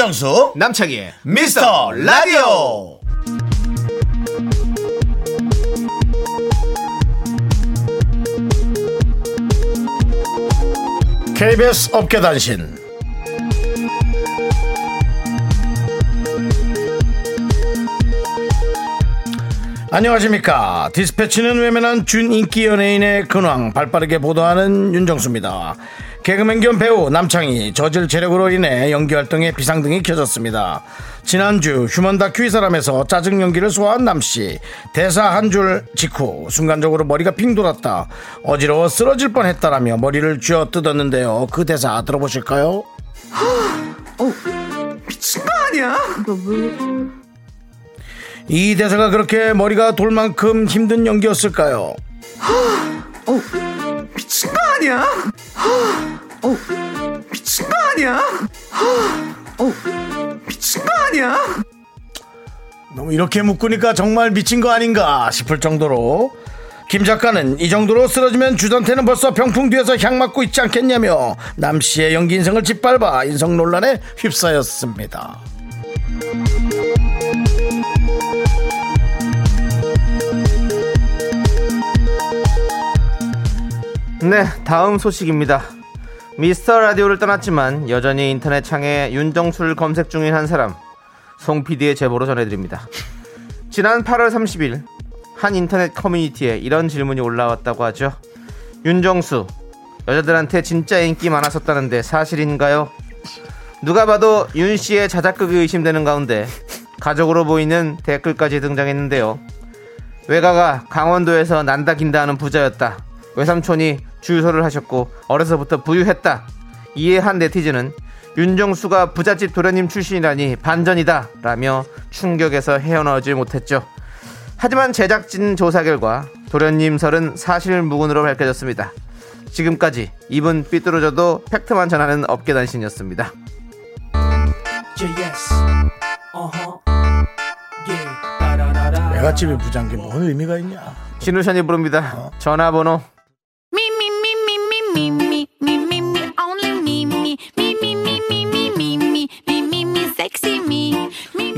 윤정수 남창희의 미스터 라디오. KBS 업계단신. 안녕하십니까. 디스패치는 외면한 준인기 연예인의 근황 발빠르게 보도하는 윤정수입니다 개그맨 겸 배우 남창희 저질 체력으로 인해 연기 활동에 비상등이 켜졌습니다 지난주 휴먼 다큐 이 사람에서 짜증 연기를 소화한 남씨 대사 한 줄 직후 순간적으로 머리가 핑 돌았다 어지러워 쓰러질 뻔했다라며 머리를 쥐어 뜯었는데요 그 대사 들어보실까요? 미친 거 아니야? 이 대사가 그렇게 머리가 돌 만큼 힘든 연기였을까요? 미친 거 아니야? 미친 거 아니야? 미친 거 아니야? 너무 이렇게 묶으니까 정말 미친 거 아닌가 싶을 정도로 김 작가는 이 정도로 쓰러지면 주전태는 벌써 병풍 뒤에서 향 맞고 있지 않겠냐며 남 씨의 연기 인생을 짓밟아 인성 논란에 휩싸였습니다. 네, 다음 소식입니다. 미스터 라디오를 떠났지만 여전히 인터넷 창에 윤정수를 검색 중인 한 사람, 송 PD의 제보로 전해드립니다. 지난 8월 30일, 한 인터넷 커뮤니티에 이런 질문이 올라왔다고 하죠. 윤정수, 여자들한테 진짜 인기 많았었다는데 사실인가요? 누가 봐도 윤 씨의 자작극이 의심되는 가운데 가족으로 보이는 댓글까지 등장했는데요. 외가가 강원도에서 난다 긴다 하는 부자였다. 외삼촌이 주유소를 하셨고 어려서부터 부유했다. 이해한 네티즌은 윤정수가 부잣집 도련님 출신이라니 반전이다 라며 충격에서 헤어나오지 못했죠. 하지만 제작진 조사 결과 도련님 설은 사실 무근으로 밝혀졌습니다. 지금까지 입은 삐뚤어져도 팩트만 전하는 업계단신이었습니다. 외갓집이 부장게 뭔 의미가 있냐? 신우션이 부릅니다. 전화번호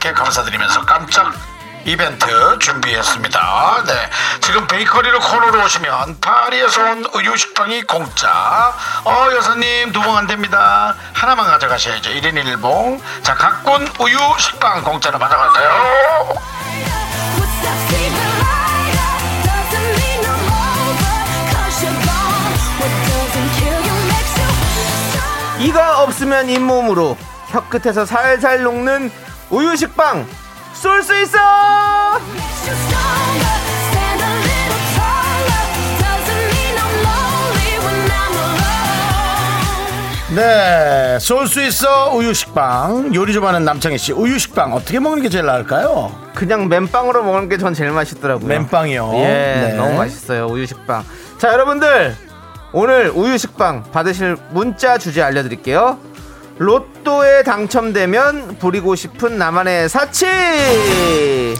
여러분께 감사드리면서 깜짝 이벤트 준비했습니다. 네. 지금 베이커리로 코너로 오시면 파리에서 온 우유 식빵이 공짜. 어, 여사님, 두 봉 안 됩니다. 하나만 가져가셔야죠. 1인 1봉. 자, 각군 우유 식빵 공짜로 받아가세요. 이가 없으면 잇몸으로 혀끝에서 살살 녹는 우유 식빵 쏠 수 있어. 네, 쏠 수 있어 우유 식빵. 요리 좀 하는 남창희 씨. 우유 식빵 어떻게 먹는 게 제일 나을까요? 그냥 맨빵으로 먹는 게 전 제일 맛있더라고요 맨빵이요. 예 네. 너무 맛있어요 우유 식빵 자 여러분들 오늘 우유 식빵 받으실 문자 주제 알려드릴게요 로또에 당첨되면 부리고 싶은 나만의 사치!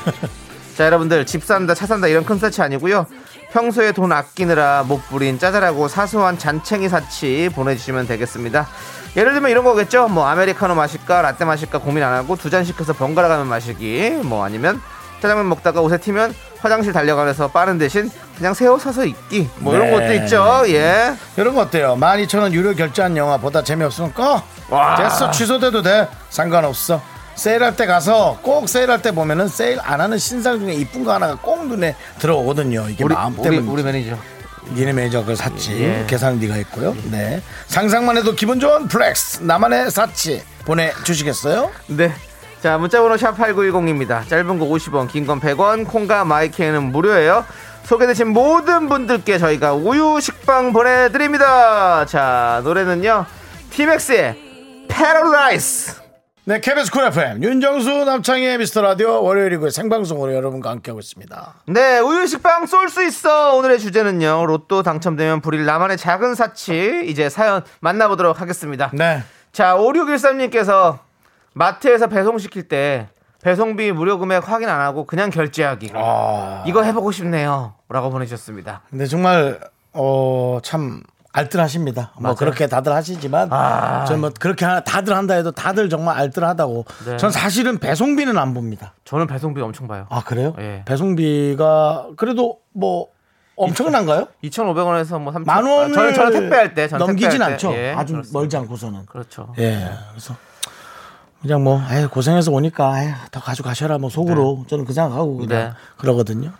자 여러분들 집 산다 차 산다 이런 큰 사치 아니고요. 평소에 돈 아끼느라 못 부린 짜잘하고 사소한 잔챙이 사치 보내주시면 되겠습니다. 예를 들면 이런 거겠죠? 뭐 아메리카노 마실까 라떼 마실까 고민 안 하고 두 잔 시켜서 번갈아 가면 마시기 뭐 아니면 짜장면 먹다가 옷에 튀면 화장실 달려가면서 빠른 대신 그냥 새우 사서 입기 뭐 이런 네. 것도 있죠 예 이런 거 어때요? 12,000원 유료 결제한 영화 보다 재미없으면 꺼. 와. 됐어. 취소돼도 돼. 상관없어. 세일할 때 가서 꼭 세일할 때 보면은 세일 안 하는 신상 중에 이쁜 거 하나가 꼭 눈에 들어오거든요. 이게 우리 마음 우리, 때문에. 우리 매니저 니네 매니저 그걸 샀지. 예. 계산은 네가 했고요. 네. 상상만 해도 기분 좋은 플렉스. 나만의 사치. 보내주시겠어요? 네. 자, 문자번호 샵8910입니다. 짧은 거 50원, 긴 건 100원, 콩과 마이케이는 무료예요. 소개되신 모든 분들께 저희가 우유 식빵 보내드립니다. 자, 노래는요. 티맥스의 패러다이스. 네, KBS 쿨 FM 윤정수 남창희의 미스터 라디오 월요일이고 생방송으로 여러분과 함께하고 있습니다. 네, 우유 식빵 쏠 수 있어. 오늘의 주제는요. 로또 당첨되면 부릴 나만의 작은 사치. 이제 사연 만나보도록 하겠습니다. 네. 자, 5613님께서 마트에서 배송시킬 때 배송비 무료 금액 확인 안 하고 그냥 결제하기. 아. 이거 해보고 싶네요. 라고 보내주셨습니다. 근데 정말 어 참 알뜰하십니다. 뭐 맞아요. 그렇게 다들 하시지만 아. 전뭐 그렇게 하- 다들 한다 해도 다들 정말 알뜰하다고. 네. 전 사실은 배송비는 안 봅니다. 저는 배송비 엄청 봐요. 아 그래요? 예. 배송비가 그래도 뭐 엄청난가요? 2,500원에서 뭐 3,000원. 만 원을 저는, 저는 택배할 때. 저는 넘기진 택배할 때. 않죠. 예, 아주 그렇습니다. 멀지 않고서는. 그렇죠. 예. 그래서 그냥 뭐 에이, 고생해서 오니까 에이, 더 가져가셔라 뭐 속으로 저는 그 생각하고 그냥 네. 그러거든요.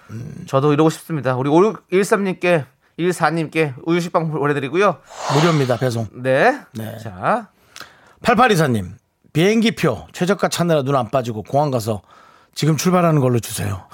저도 이러고 싶습니다. 우리 5613님께, 14님께 우유식빵 보내드리고요. 무료입니다 배송. 네. 네. 자. 8824님 비행기표 최저가 찾느라 눈 안 빠지고 공항 가서 지금 출발하는 걸로 주세요.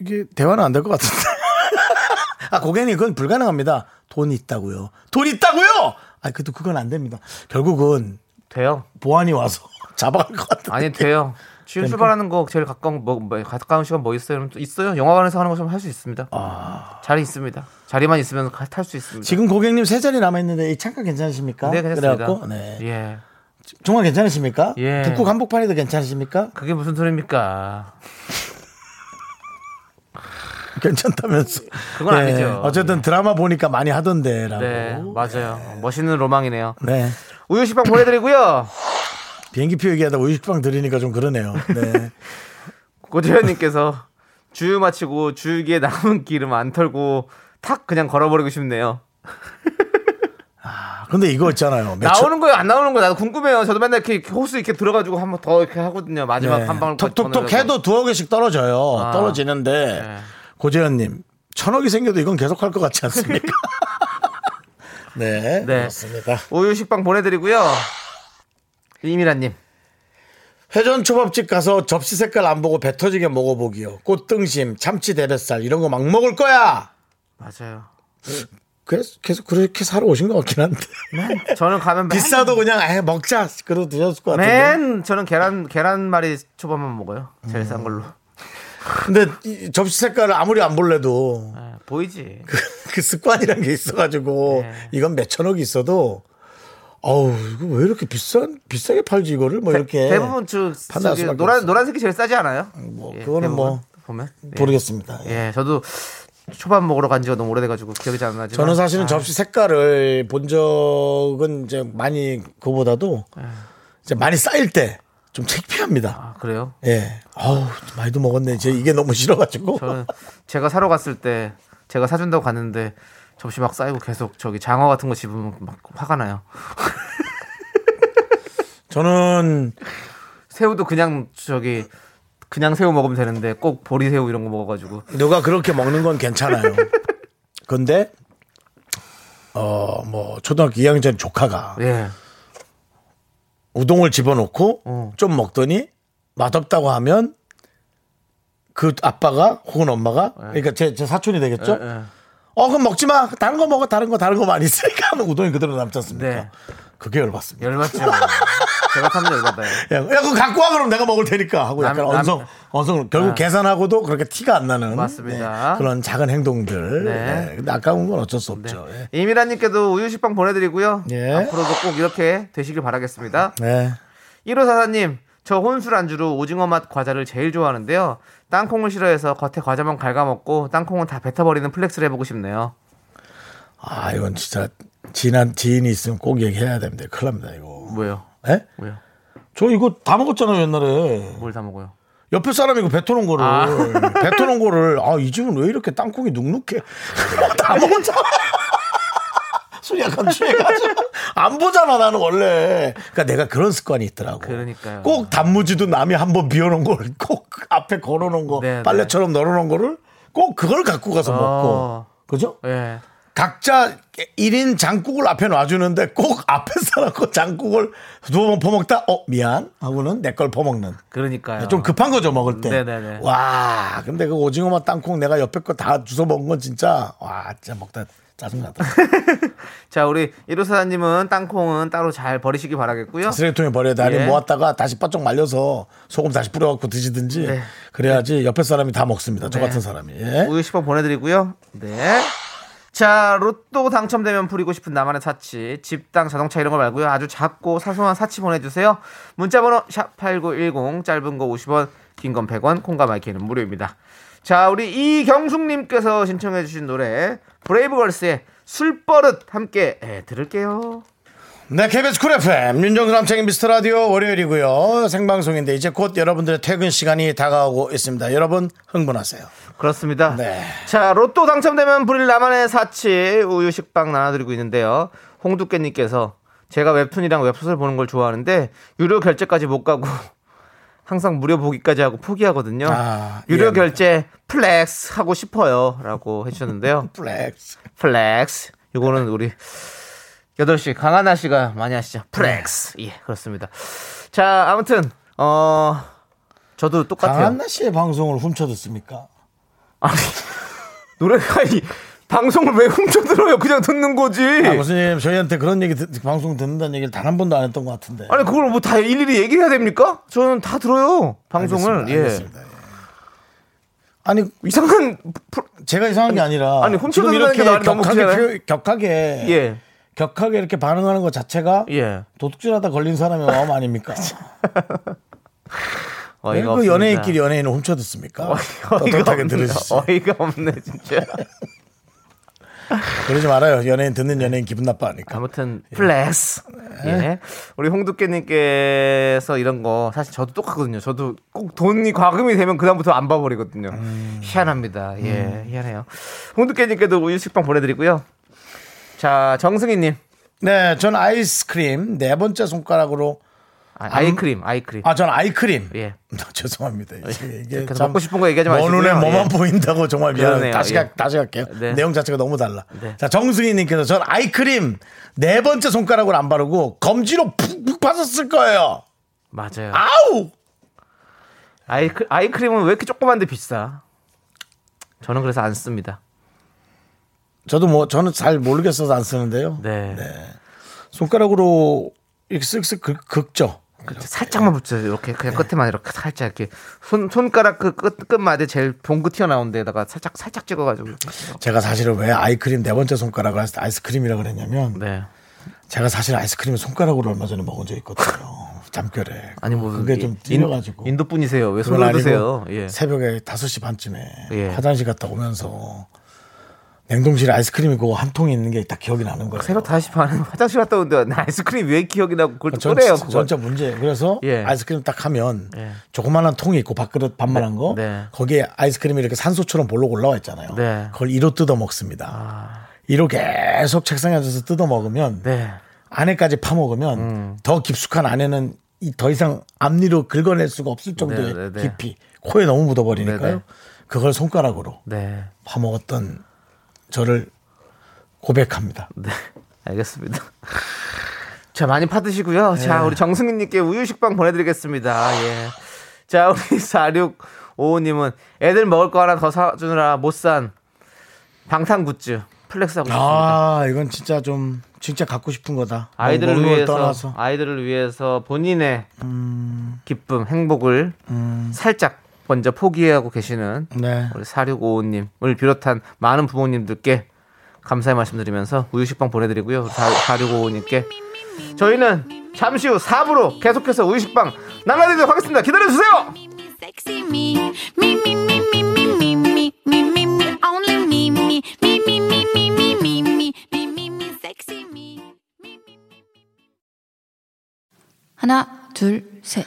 이게 대화는 안 될 것 같은데. 아 고객님 그건 불가능합니다. 돈 있다고요. 돈 있다고요? 아 그래도 그건 안 됩니다. 결국은 돼요. 보안이 와서 잡아갈 것 같은데. 아니, 돼요. 지금 출발하는 거 제일 가까운, 뭐, 뭐, 가까운 시간 뭐 있어요? 또 있어요. 영화관에서 하는 것처럼 할수 있습니다. 자리 있습니다. 자리만 있으면 탈 수 있습니다. 지금 고객님 세 자리 남아 있는데 이 잠깐 괜찮으십니까? 네, 괜찮습니다. 그래갖고 네. 예. 정말 괜찮으십니까? 예. 북극 한복판에도 괜찮으십니까? 그게 무슨 소리입니까? 괜찮다면서. 그건 아니죠. 어쨌든 드라마 보니까 많이 하던데라고. 네, 맞아요. 멋있는 로망이네요. 네. 우유 식빵 보내드리고요. 비행기표 얘기하다 우유 식빵 드리니까 좀 그러네요. 네. 고재현님께서 주유 마치고 주유기에 남은 기름 안 털고 탁 그냥 걸어버리고 싶네요. 근데 이거 있잖아요. 나오는 거예요, 안 나오는 거예요? 나도 궁금해요. 저도 맨날 이렇게 호수 이렇게 들어가지고 한 번 더 이렇게 하거든요. 마지막 네. 한 방울 톡톡톡 해도 두어 개씩 떨어져요. 아. 떨어지는데 네. 고재현님 천억이 생겨도 이건 계속할 것 같지 않습니까? 네, 네. 그렇습니다. 우유 식빵 보내드리고요. 이미라님. 회전 초밥집 가서 접시 색깔 안 보고 배 터지게 먹어보기요. 꽃등심, 참치 대뱃살 이런 거 막 먹을 거야. 맞아요. 그래서 계속 그렇게 사러 오신 것 같긴 한데 저는 가면 맨- 비싸도 그냥 에 먹자 그러고 드셨을 것 같은데. 맨 저는 계란 계란말이 초밥만 먹어요. 제일 싼 걸로. 근데 이 접시 색깔을 아무리 안 볼래도 네, 보이지. 그 습관이란 게 있어가지고 네. 이건 몇 천억이 있어도 어우 이거 왜 이렇게 비싼 비싸게 팔지 이거를 뭐 이렇게 대부분 저 판단할 저기 수밖에 노란. 노란색이 제일 싸지 않아요? 뭐 예, 그거는 대부분 뭐 보면 예. 모르겠습니다. 예. 예, 저도 초밥 먹으러 간 지가 너무 오래돼가지고 기억이 잘 안 나지만 저는 사실은 아, 접시 색깔을 본 적은 이제 많이 그보다도 이제 많이 쌓일 때 좀 창피합니다. 아, 그래요? 예. 아우 많이도 먹었네. 제 이게 너무 싫어가지고. 저는 제가 사러 갔을 때 제가 사준다고 갔는데 접시 막 쌓이고 계속 저기 장어 같은 거 집으면 막 화가 나요. 저는 새우도 그냥 저기 그냥 새우 먹으면 되는데 꼭 보리 새우 이런 거 먹어가지고 누가 그렇게 먹는 건 괜찮아요. 근데 어 뭐 초등학교 2학년 조카가 예 우동을 집어넣고 어. 좀 먹더니 맛없다고 하면 그 아빠가 혹은 엄마가 그러니까 제, 제 사촌이 되겠죠. 예, 예. 어 그럼 먹지 마. 다른 거 먹어. 다른 거 다른 거 많이 있으니까 우동이 그대로 남지 않습니까? 네. 그게 열받습니다. 열받죠. 제가 타면 열받아요. 야, 야, 그거 갖고 와 그럼 내가 먹을 테니까 하고 약간 남- 남- 언성 언성 결국 아. 계산하고도 그렇게 티가 안 나는 맞습니다. 네, 그런 작은 행동들. 네. 네. 근데 아까운 건 어쩔 수 없죠. 예. 이미라님께도 우유 식빵 보내드리고요. 예. 앞으로도 꼭 이렇게 되시길 바라겠습니다. 네. 1544님, 저 혼술 안주로 오징어 맛 과자를 제일 좋아하는데요. 땅콩을 싫어해서 겉에 과자만 갉아먹고 땅콩은 다 뱉어버리는 플렉스를 해보고 싶네요. 아 이건 진짜 친한 지인이 있으면 꼭 얘기해야 됩니다. 큰일 납니다 이거. 뭐요? 예? 뭐요? 저 이거 다 먹었잖아요 옛날에. 뭘 다 먹어요? 옆에 사람이 이거 뱉어놓은 거를 아. 뱉어놓은 거를 아 이 집은 왜 이렇게 땅콩이 눅눅해 다 먹었잖아 술 약간 취해가지고 안 보잖아 나는 원래 그러니까 내가 그런 습관이 있더라고 그러니까요. 꼭 단무지도 남이 한번 비워놓은 걸 꼭 앞에 걸어놓은 거 네, 네. 빨래처럼 널어놓은 거를 꼭 그걸 갖고 가서 어. 먹고 그죠? 예. 각자 1인 장국을 앞에 놔주는데 꼭 앞에 사람고 장국을 두 번 퍼먹다 어 미안 하고는 내 걸 퍼먹는 그러니까요. 좀 급한 거죠 먹을 때. 네네네. 와, 근데 그 오징어 맛 땅콩 내가 옆에 거 다 주워 먹은 건 진짜 와, 진짜 먹다 짜증나다. 자, 우리 1544님은 땅콩은 따로 잘 버리시기 바라겠고요. 쓰레기통에 버려야 돼. 아니 예. 모았다가 다시 바짝 말려서 소금 다시 뿌려갖고 드시든지 네. 그래야지 옆에 사람이 다 먹습니다. 저 네. 같은 사람이. 예? 우유 식빵 보내드리고요. 네. 자, 로또 당첨되면 부리고 싶은 나만의 사치, 집, 땅, 자동차 이런 거 말고요. 아주 작고 사소한 사치 보내주세요. 문자번호 샵8910, 짧은 거 50원, 긴 건 100원, 콩과 마이케이는 무료입니다. 자, 우리 이경숙님께서 신청해주신 노래, 브레이브걸스의 술버릇 함께 예, 들을게요. 네, KBS 쿨 FM 윤정수 남창희의 미스터 라디오 월요일이고요. 생방송인데 이제 곧 여러분들의 퇴근 시간이 다가오고 있습니다. 여러분 흥분하세요. 그렇습니다. 네. 자, 로또 당첨되면 부릴 나만의 사치 우유 식빵 나눠드리고 있는데요. 홍두깨님께서 제가 웹툰이랑 웹소설 보는 걸 좋아하는데 유료 결제까지 못 가고 항상 무료 보기까지 하고 포기하거든요. 아, 유료 이해합니다. 결제 플렉스 하고 싶어요라고 해주셨는데요. 플렉스. 플렉스. 이거는 우리 8시 강한나 씨가 많이 하시죠. 플렉스. 예, 그렇습니다. 자, 아무튼 어 저도 똑같아요. 강한나 씨의 방송을 훔쳐 듣습니까? 아니 노래가 이 방송을 왜 훔쳐들어요? 그냥 듣는 거지. 아, 교수님 저희한테 그런 얘기 듣- 방송 듣는다는 얘기를 단 한 번도 안 했던 것 같은데. 아니 그걸 뭐 다 일일이 얘기해야 됩니까? 저는 다 들어요 방송을. 알겠습니다. 예. 알겠습니다. 예. 아니 이상한 프로- 제가 이상한 게 아니라 아니, 훔쳐 듣는다는 이렇게 게 말이 너무 격하게. 표- 격하게 예. 격하게 이렇게 반응하는 것 자체가 예. 도둑질하다 걸린 사람의 마음 아닙니까? 왜 어이가 그. 연예인끼리 연예인을 훔쳐 듣습니까? 어이가 없네. 들으시죠. 어이가 없네 진짜. 그러지 말아요. 연예인 듣는 연예인 기분 나빠하니까. 아무튼 플렉스. 예. 우리 홍두깨님께서 이런 거 사실 저도 똑같거든요. 저도 꼭 돈이 과금이 되면 그 다음부터 안 봐버리거든요. 희한합니다. 예, 희한해요. 홍두깨님께도 우유 식빵 보내드리고요. 자, 정승희님. 네, 전 아이스크림 네 번째 손가락으로 아, 아이크림, 아이크림. 아, 전 아이크림. 예. 죄송합니다. 이게 이게 계속 먹고 싶은 거 얘기하지 뭐 마시고요. 눈에 뭐만 예. 보인다고 정말 미안해요. 다시 예. 가, 다시 갈게요. 네. 내용 자체가 너무 달라. 네. 자, 정승희님께서 전 아이크림 네 번째 손가락으로 안 바르고 검지로 푹푹 파셨을 거예요. 맞아요. 아우! 아이크, 아이크림은 왜 이렇게 조그만데 비싸? 저는 그래서 안 씁니다. 저도 뭐 저는 잘 모르겠어서 안 쓰는데요. 네. 손가락으로 이렇게 쓱쓱 긁, 긁죠. 그 살짝만 붙여요. 이렇게 그냥 끝에만 이렇게 살짝 이렇게 손 손가락 그 끝 끝마디 제일 봉긋 튀어나온 데다가 살짝 살짝 찍어가지고 이렇게. 제가 사실은 왜 아이크림 네 번째 손가락을 했을 때 아이스크림이라 고 그랬냐면 네. 제가 사실 아이스크림을 손가락으로 얼마 전에 먹은 적 있거든요. 잠결에. 아니 뭐 그게 좀 찔려가지고. 인도 분이세요. 왜 손을 드세요? 예. 새벽에 5시 반쯤에 예. 화장실 갔다 오면서 냉동실에 아이스크림이 그거 한 통이 있는 게 딱 기억이 나는 거예요. 새벽 5시 반에 화장실 갔다 나 아이스크림 왜 기억이 나고 그걸 전. 진짜, 그걸. 진짜 문제. 그래서 예. 아이스크림 딱 하면 예. 조그마한 통이 있고 밥그릇 반만한 거 네. 거기에 아이스크림이 이렇게 산소처럼 볼록 올라와 있잖아요. 네. 그걸 이로 뜯어 먹습니다. 이로 계속 책상에 앉아서 뜯어 먹으면 네. 안에까지 파 먹으면 더 깊숙한 안에는 이더 이상 앞니로 긁어낼 수가 없을 정도의 네, 네, 네. 깊이 코에 너무 묻어버리니까요. 네, 네. 그걸 손가락으로 네. 파 먹었던 저를 고백합니다. 네. 알겠습니다. 자, 많이 받으시고요. 자, 우리 정승민님께 우유식빵 보내드리겠습니다. 예. 자, 우리 4655님은 애들 먹을 거 하나 더 사주느라 못 산 방탄 굿즈 플렉스 하고 싶습니다. 아, 이건 진짜 좀 진짜 갖고 싶은 거다. 아이들을 위해서, 떠나서. 아이들을 위해서 본인의 기쁨, 행복을 살짝 먼저 포기하고 계시는 네. 우리 4655님을 비롯한 많은 부모님들께 감사의 말씀드리면서 우유식빵 보내드리고요. 4655님께 저희는 잠시 후 4부로 계속해서 우유식빵 날라드리도록 하겠습니다. 기다려주세요! 하나, 둘, 셋.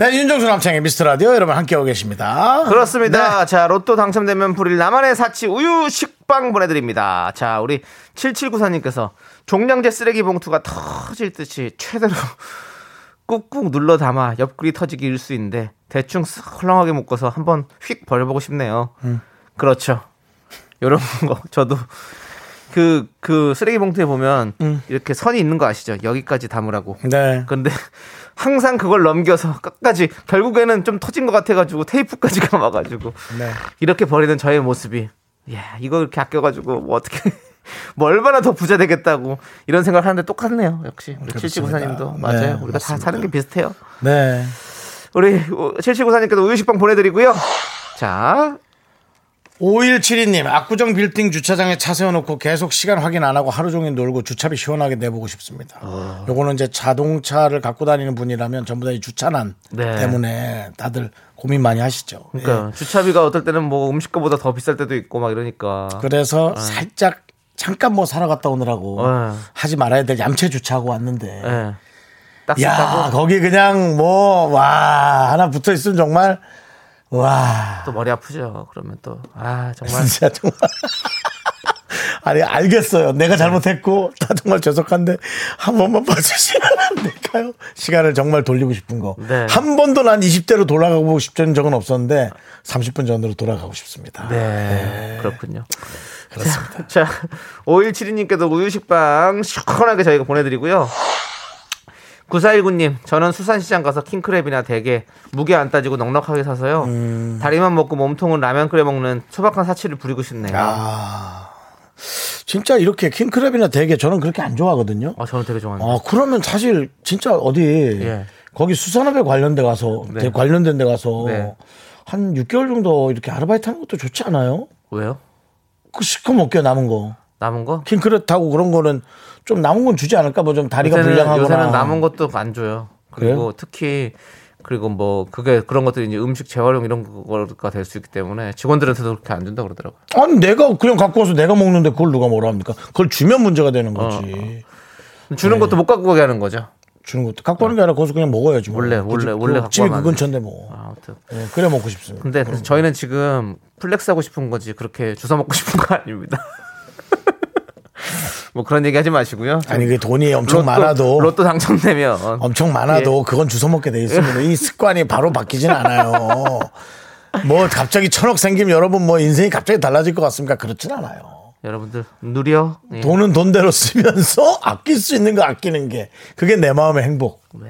네, 윤정수 남창의 미스터 라디오 여러분 함께하고 계십니다. 그렇습니다. 자, 로또 당첨되면 불일 나만의 사치 우유 식빵 보내드립니다. 자, 우리 7794님께서 종량제 쓰레기 봉투가 터질 듯이 최대로 꾹꾹 눌러 담아 옆구리 터지기 일수인데 대충 쓱 헐렁하게 묶어서 한번 휙 버려보고 싶네요. 그렇죠. 요런 거 저도 그, 그 쓰레기 봉투에 보면 이렇게 선이 있는 거 아시죠? 여기까지 담으라고. 네. 근데 항상 그걸 넘겨서 끝까지 결국에는 좀 터진 것 같아가지고 테이프까지 감아가지고 네. 이렇게 버리는 저의 모습이 야 이거 이렇게 아껴가지고 뭐 어떻게 뭐 얼마나 더 부자 되겠다고 이런 생각을 하는데 똑같네요 역시 우리. 7794님도 네, 맞아요 우리가 다 맞습니다. 사는 게 비슷해요 네. 우리 7794님께도 우유식빵 보내드리고요 자 5172님, 압구정 빌딩 주차장에 차 세워놓고 계속 시간 확인 안 하고 하루 종일 놀고 주차비 시원하게 내보고 싶습니다. 어. 요거는 이제 자동차를 갖고 다니는 분이라면 전부 다 이 주차난 네. 때문에 다들 고민 많이 하시죠. 그러니까 주차비가 어떨 때는 뭐 음식값보다 더 비쌀 때도 있고 막 이러니까 예. 그래서 살짝 잠깐 뭐 사러 갔다 오느라고 네. 하지 말아야 될 얌체 주차하고 왔는데. 예. 딱 야, 거기 그냥 뭐, 와, 하나 붙어 있으면 정말, 와. 또 머리 아프죠 그러면 또 아 정말 진짜 정말. 아니, 알겠어요. 내가 잘못했고, 다 정말 죄송한데, 한 번만 봐주시면 안 될까요? 시간을 정말 돌리고 싶은 거. 네. 한 번도 난 20대로 돌아가고 싶은 적은 없었는데, 30분 전으로 돌아가고 싶습니다. 네, 그렇군요. 그렇습니다. 자, 5172님께도 우유식빵 시원하게 저희가 보내드리고요. 9419님, 저는 수산시장 가서 킹크랩이나 대게 무게 안 따지고 넉넉하게 사서요. 음. 다리만 먹고 몸통은 라면 끓여 먹는 소박한 사치를 부리고 싶네요. 아, 아. 진짜 이렇게 킹크랩이나 대게 저는 그렇게 안 좋아하거든요. 저는 되게 좋아합니다. 아, 그러면 사실 진짜 어디 예. 거기 수산업에 관련돼 가서 네. 대- 관련된 데 가서 네. 한 6개월 정도 이렇게 아르바이트 하는 것도 좋지 않아요? 왜요? 그 시커 먹게 남은 거. 남은 거? 킹크랩 하고 그런 거는 좀 남은 건 주지 않을까? 뭐 좀 다리가 요새는, 불량하거나. 요새는 남은 것도 안 줘요. 그리고 그래요? 특히 그리고 뭐 그게 그런 것들이 이제 음식 재활용 이런 거가 될 수 있기 때문에 직원들한테도 그렇게 안 준다 그러더라고요. 아니 내가 그냥 갖고 와서 내가 먹는데 그걸 누가 뭐라 합니까? 그걸 주면 문제가 되는 거지. 주는 네. 것도 못 갖고 가게 하는 거죠. 주는 것도 갖고 오는 게 아니라 거기서 그냥 먹어야지. 뭐. 원래, 원래, 원래 그 집이 그안 근처인데 뭐. 아무튼. 예, 그래 먹고 싶습니다. 근데 저희는 지금 flex 하고 싶은 거지 그렇게 주워 먹고 싶은 거 아닙니다. 뭐 그런 얘기 하지 마시고요. 아니 그 돈이 엄청 로또- 많아도 로또 당첨되면 엄청 많아도 그건 주워 먹게 돼 있습니다. 이 습관이 바로 바뀌진 않아요. 뭐 갑자기 천억 생기면 여러분 뭐 인생이 갑자기 달라질 것 같습니까? 그렇진 않아요. 여러분들 누려. 예. 돈은 돈대로 쓰면서 아낄 수 있는 거 아끼는 게 그게 내 마음의 행복. 네.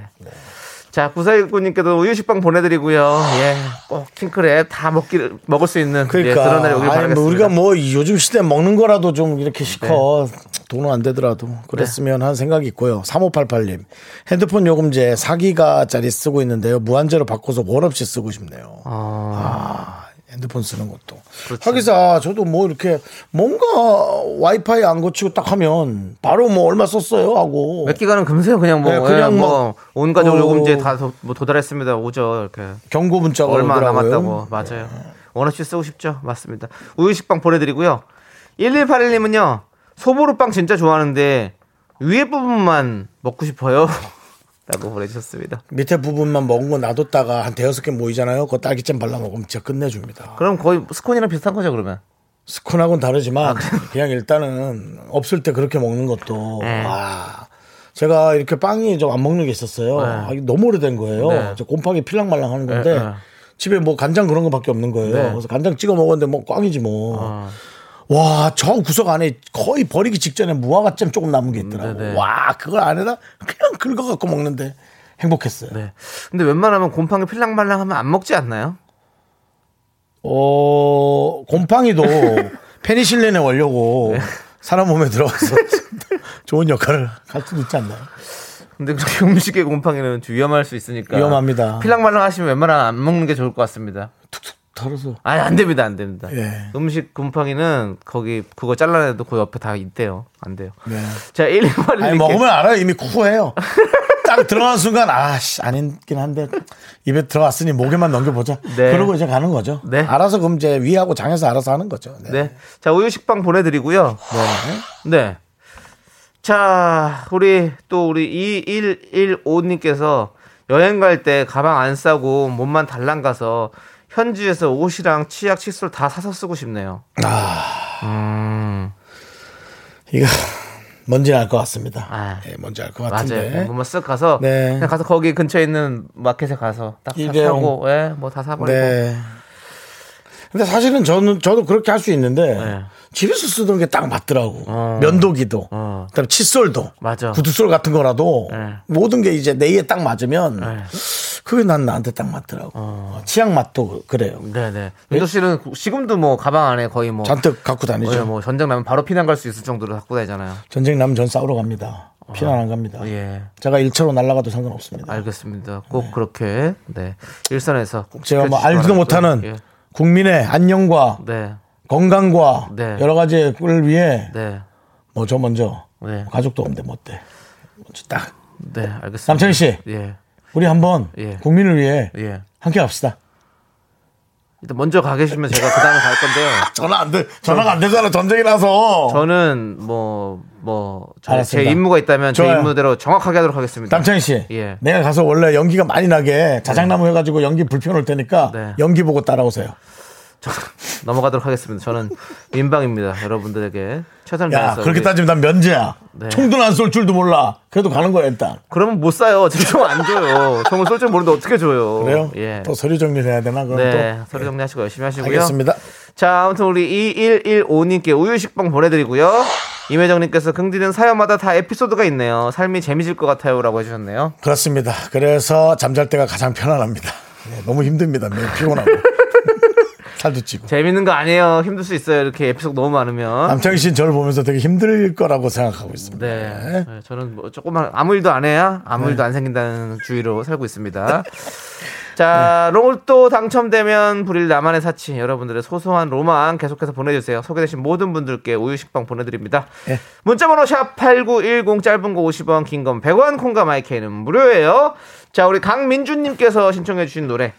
자, 구사일구님께도 우유식빵 보내드리고요. 예, 꼭 킹크랩 다 먹기 먹을 수 있는 예, 그러니까 그런 날이 오길 아니, 바라겠습니다. 뭐 우리가 뭐 요즘 시대 먹는 거라도 좀 이렇게 시커 돈은 안 되더라도 그랬으면 하는 생각이 있고요. 3588님 핸드폰 요금제 4기가짜리 쓰고 있는데요. 무한제로 바꿔서 월 없이 쓰고 싶네요. 아, 핸드폰 쓰는 것도. 하기사 저도 뭐 이렇게 뭔가 와이파이 안 고치고 딱 하면 바로 뭐 얼마 썼어요 하고 몇 기간은 금세 그냥 뭐 네, 그냥 그냥 뭐온 가족 어. 요금제 다뭐 도달했습니다. 오죠 이렇게 경고 문자가 얼마 오더라고요. 남았다고 맞아요. 원없이 쓰고 싶죠. 맞습니다. 우유식빵 보내드리고요. 1181님은요 소보루빵 진짜 좋아하는데 위에 부분만 먹고 싶어요. 라고 보내주셨습니다. 밑에 부분만 먹은 거 놔뒀다가 한 대여섯 개 모이잖아요. 그거 딸기잼 발라 먹으면 진짜 끝내줍니다. 그럼 거의 스콘이랑 비슷한 거죠 그러면. 스콘하고는 다르지만 그냥 일단은 없을 때 그렇게 먹는 것도 네. 와 제가 이렇게 빵이 좀 안 먹는 게 있었어요. 네. 아, 너무 오래된 거예요. 네. 저 곰팡이 필랑말랑 하는 건데 네, 네. 집에 뭐 간장 그런 거밖에 없는 거예요. 네. 그래서 간장 찍어 먹었는데 뭐 꽝이지 뭐. 어. 와, 저 구석 안에 거의 버리기 직전에 무화과잼 조금 남은 게 있더라고. 네, 네. 와, 그걸 안에다 그냥 긁어갖고 먹는데 행복했어요. 네. 근데 웬만하면 곰팡이 필랑말랑하면 안 먹지 않나요? 어, 곰팡이도 페니실린의 원료고 네. 사람 몸에 들어가서 좋은 역할을 할 수도 있지 않나요? 근데 그렇게 음식의 곰팡이는 좀 위험할 수 있으니까 위험합니다. 필랑말랑 하시면 웬만하면 안 먹는 게 좋을 것 같습니다. 털어서. 아니 안 됩니다, 안 됩니다. 예. 음식 곰팡이는 거기 그거 잘라내도 그 옆에 다 있대요. 안 돼요. 네. 자, 118 아니, 먹으면 알아요. 이미 쿠해요. 딱 들어간 순간, 아, 씨, 아니긴 한데, 입에 들어갔으니 목에만 넘겨보자. 네. 그러고 이제 가는 거죠. 네. 알아서 그럼 이제 위하고 장에서 알아서 하는 거죠. 네. 네. 자, 우유 식빵 보내드리고요. 네. 자, 우리 또 우리 2115님께서 여행 갈 때 가방 안 싸고 몸만 달랑 가서 현지에서 옷이랑 치약, 칫솔 다 사서 쓰고 싶네요. 이거, 뭔지 알 것 같습니다. 아. 예, 뭔지 알 것 같은데. 맞아요. 몸만 쓱 가서 네. 그냥 가서 거기 근처에 있는 마켓에 가서 딱 일회용. 사고, 예, 뭐 다 사버리고. 네. 근데 사실은 저는 저도 그렇게 할 수 있는데 네. 집에서 쓰던 게 딱 맞더라고. 어. 면도기도, 어. 그다음 칫솔도, 맞아. 구두솔 같은 거라도 네. 모든 게 이제 내 입에 딱 맞으면 네. 그게 난 나한테 딱 맞더라고. 치약 맛도 그래요. 네네. 윤도 씨는 지금도 뭐 가방 안에 거의 뭐 잔뜩 갖고 다니죠. 예, 뭐 전쟁 나면 바로 피난 갈 수 있을 정도로 갖고 다니잖아요. 전쟁 나면 전 싸우러 갑니다. 피난 안 갑니다. 예. 제가 1차로 날아가도 상관없습니다. 알겠습니다. 꼭 그렇게 네 일선에서 꼭 제가 뭐 알지도. 못하는 예. 국민의 안녕과 네, 건강과 네. 여러 가지를 위해 네, 뭐저 먼저 네. 가족도 없는데 뭐 어때? 먼저 딱 네, 알겠습니다. 남창희 씨. 예, 우리 한번 예. 국민을 위해 예. 함께 갑시다. 일단 먼저 가 계시면 제가 그 다음에 갈 건데요. 전화 안 돼. 전화가 안 되잖아. 전쟁이라서. 저는 뭐, 뭐, 저- 제. 임무가 있다면 제 좋아요. 임무대로 정확하게 하도록 하겠습니다. 남창희 씨. 예. 내가 가서 원래 연기가 많이 나게 자작나무 해가지고 연기 불편 올 테니까 네. 연기 보고 따라오세요. 저- 넘어가도록 하겠습니다. 저는 민방입니다. 여러분들에게 최선을 야, 다해서. 그렇게 우리- 따지면 난 면제야. 네. 총도 안 쏠 줄도 몰라. 그래도 가는 거야, 일단. 그러면 못 사요. 지금 총안 줘요. 총을 쏠 줄 모르는데 어떻게 줘요? 그래요? 예. 또 서류 정리를 해야 되나? 그럼 네, 또. 서류 정리하시고 열심히 하시고요. 알겠습니다. 자, 아무튼 우리 2115님께 우유식빵 보내드리고요. 임혜정님께서 긍디는 사연마다 다 에피소드가 있네요. 삶이 재미질 것 같아요라고 해주셨네요. 그렇습니다. 그래서 잠잘 때가 가장 편안합니다. 네, 너무 힘듭니다. 매일 피곤하고. 살도 찌고. 재밌는 거 아니에요. 힘들 수 있어요. 이렇게 에피소드 너무 많으면. 남창희 씨는 저를 보면서 되게 힘들 거라고 생각하고 있습니다. 네. 네, 저는 뭐 조금만 아무 일도 안 해야 아무 네. 일도 안 생긴다는 주의로 살고 있습니다. 자, 로또 당첨되면 불일 나만의 사치. 여러분들의 소소한 로망 계속해서 보내주세요. 소개되신 모든 분들께 우유 식빵 보내드립니다. 예. 문자번호 샵 8910 짧은 거 50원, 긴 건 100원, 콩과 마이크는 무료예요. 자, 우리 강민주님께서 신청해주신 노래.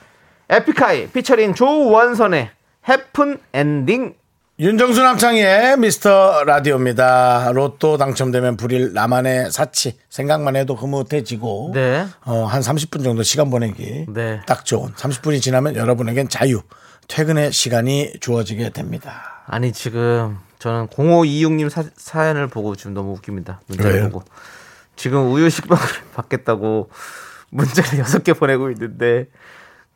에픽하이 피처링 조원선의 헤픈 엔딩 윤정수 남창의 미스터 라디오입니다. 로또 당첨되면 부릴 나만의 사치. 생각만 해도 흐뭇해지고. 네. 어, 한 30분 정도 시간 보내기. 네. 딱 좋은. 30분이 지나면 여러분에겐 자유. 퇴근의 시간이 주어지게 됩니다. 아니 지금 저는 0526님 사, 사연을 보고 지금 너무 웃깁니다. 문자를 왜요? 보고 지금 우유 식빵을 받겠다고 문자를 여섯 개 보내고 있는데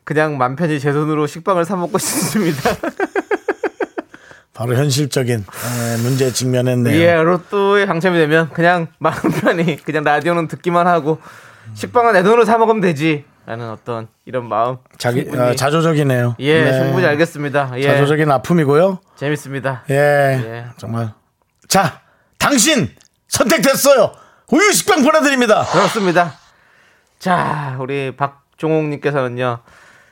그냥 맘 편히 제 돈으로 식빵을 사 먹고 싶습니다. 바로 현실적인 에, 문제에 직면했네요. 예, 로또에 당첨이 되면 그냥 마음 편히 그냥 라디오는 듣기만 하고 식빵은 내 돈으로 사 먹으면 되지 라는 어떤 이런 마음. 자기 충분히- 어, 자조적이네요. 예, 네. 충분히 알겠습니다. 예, 자조적인 아픔이고요. 재밌습니다. 예, 예. 정말. 자, 당신 선택됐어요. 우유 식빵 보내드립니다. 그렇습니다. 자, 우리 박종옥님께서는요.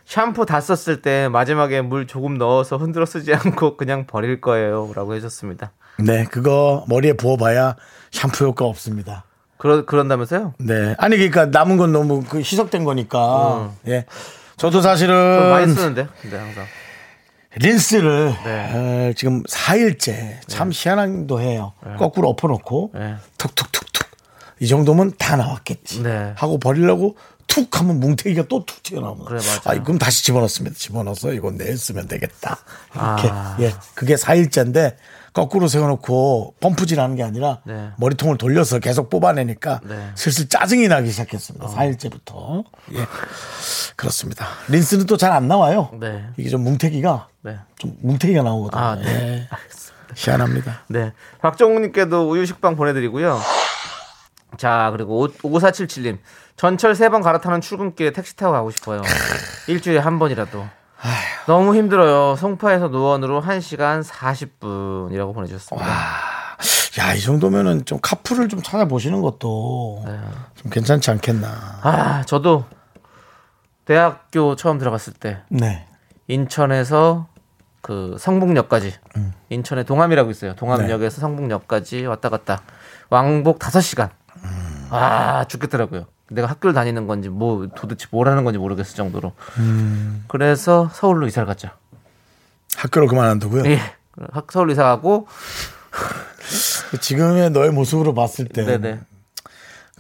샴푸 다 썼을 때 마지막에 물 조금 넣어서 흔들어 쓰지 않고 그냥 버릴 거예요. 라고 해줬습니다. 네, 그거 머리에 부어봐야 샴푸 효과 없습니다. 그러, 그런다면서요? 네, 아니 그러니까 남은 건 너무 그 희석된 거니까. 예, 저도 사실은 많이 쓰는데. 근데 항상. 린스를 네. 어, 지금 4일째 참 희한하기도 해요. 거꾸로 엎어놓고 네. 툭툭툭툭 이 정도면 다 나왔겠지 네. 하고 버리려고 툭 하면 뭉태기가 또 툭 튀어나오는 그래, 맞아요. 아, 그럼 다시 집어넣습니다. 집어넣어서 이건 내일 쓰면 되겠다. 이렇게 아. 예, 그게 4일째인데 거꾸로 세워놓고 펌프질 하는 게 아니라 네. 머리통을 돌려서 계속 뽑아내니까 네. 어. 슬슬 짜증이 나기 시작했습니다. 4일째부터 예, 그렇습니다. 린스는 또 잘 안 나와요. 네. 이게 좀 뭉태기가 네. 좀 뭉태기가 나오거든요. 아, 네. 예. 희한합니다. 네. 박종욱님께도 우유 식빵 보내드리고요. 자, 그리고 5477님. 전철 세 번 갈아타는 출근길에 택시 타고 가고 싶어요. 일주일에 한 번이라도. 너무 힘들어요. 송파에서 노원으로 1시간 40분이라고 보내주셨습니다. 야, 이 정도면은 좀 카풀을 좀 찾아보시는 것도 네. 좀 괜찮지 않겠나. 아, 저도 대학교 처음 들어갔을 때 네. 인천에서 그 성북역까지 음. 인천에 동암이라고 있어요. 네. 동암역에서 성북역까지 왔다 갔다 왕복 5시간. 음. 아 죽겠더라고요. 내가 학교를 다니는 건지 뭐 도대체 뭘 하는 건지 모르겠을 정도로. 음. 그래서 서울로 이사를 갔죠. 학교를 그만둔다고요? 예. 학- 서울로 이사 가고 지금의 너의 모습으로 봤을 때 네네.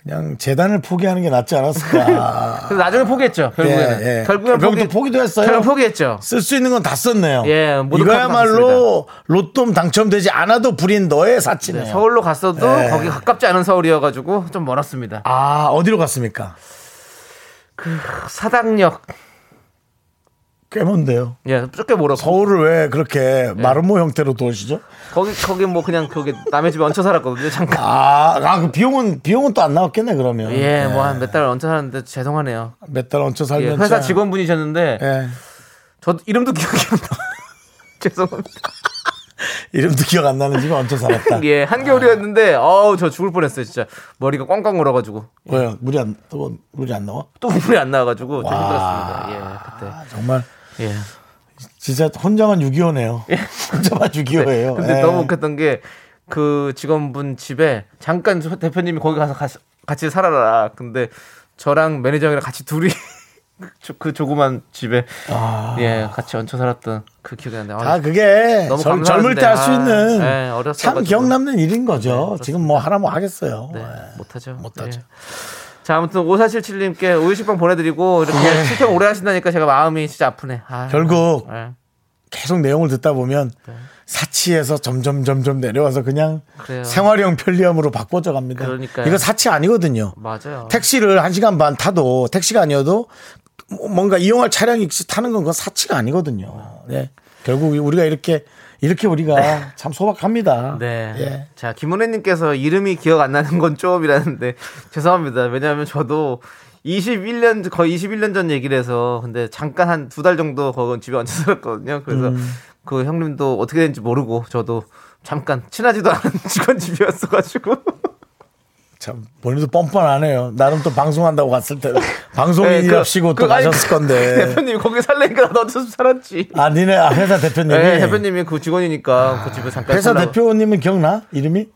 그냥 재단을 포기하는 게 낫지 않았을까. 나중에 포기했죠. 결국에는. 예, 예. 결국엔 결국도 포기도 했어요? 결국 포기했죠. 쓸 수 있는 건 다 썼네요. 예, 이거야말로 로또 당첨되지 않아도 부린 너의 사치네요. 네, 서울로 갔어도 예. 거기 가깝지 않은 서울이어가지고 좀 멀었습니다. 아, 어디로 갔습니까? 사당역. 꽤 먼데요. 예, 쫓겨 멀어. 서울을 왜 그렇게 예. 마름모 형태로 도시죠? 거기 거기 뭐 그냥 거기 남의 집에 얹혀 살았거든요. 잠깐. 아, 아, 그 비용은 비용은 또 안 나왔겠네 그러면. 예, 뭐한 몇 달 얹혀 살았는데 죄송하네요. 몇 달 얹혀 예, 살면 회사 참- 직원분이셨는데 예. 저 이름도 기억이 안 나. 죄송합니다. 이름도 기억 안 나는 집에 얹혀 살았다. 예, 한겨울이었는데 어우 저 죽을 뻔했어요. 진짜 머리가 꽝꽝 얼어가지고 왜요? 물이 안, 또 물이 안 나와? 또 물이 안 나와가지고 좀 와. 힘들었습니다. 예, 아, 정말 그때. 예. 진짜 혼자만 6.25네요. 혼자만 6.25예요. 근데 너무 웃겼던 게 그 직원분 집에 잠깐 저 대표님이 거기 가서 같이, 같이 살아라. 근데 저랑 매니저랑 같이 둘이 저- 그 조그만 집에 예 같이 얹혀 살았던 그 기억이 나는데 아, 아, 그게 너무 젊, 젊을. 때 할수 아, 있는 네, 어렸어가지고. 참 기억 남는 일인 거죠. 네, 지금 뭐 하라면 하겠어요. 네, 예. 못하죠. 못하죠. 예. 자 아무튼 5477님께 우유식빵 보내드리고 이렇게 실평 오래 하신다니까 제가 마음이 진짜 아프네. 아, 결국 예. 계속 내용을 듣다 보면 사치에서 점점 점점 내려와서 그냥 그래요. 생활형 편리함으로 바꿔져 갑니다. 그러니까요. 이거 사치 아니거든요. 맞아요. 택시를 한 시간 반 타도 택시가 아니어도 뭔가 이용할 차량이 타는 건 그건 사치가 아니거든요. 네. 결국 우리가 이렇게 이렇게 우리가 참 소박합니다. 네. 예. 자, 김은혜님께서 이름이 기억 안 나는 건 좀이라는데 죄송합니다. 왜냐하면 저도 21년 거의 21년 전 얘기를 해서 근데 잠깐 한 두 달 정도 거기 집에 얹혀 살았거든요. 그래서 음. 그 형님도 어떻게 되는지 모르고 저도 잠깐 친하지도 않은 직원 집이었어가지고 참 본인도 뻔뻔하네요. 나름 또 방송한다고 갔을 때 방송인이랍시고 네, 그- 또 그- 아니, 가셨을 건데. 대표님 거기 살래니까 너도 살았지. 아 니네 아, 회사 대표님이 네, 대표님이 그 직원이니까 그 집에 잠깐 회사 살라고. 대표님은 기억나 이름이?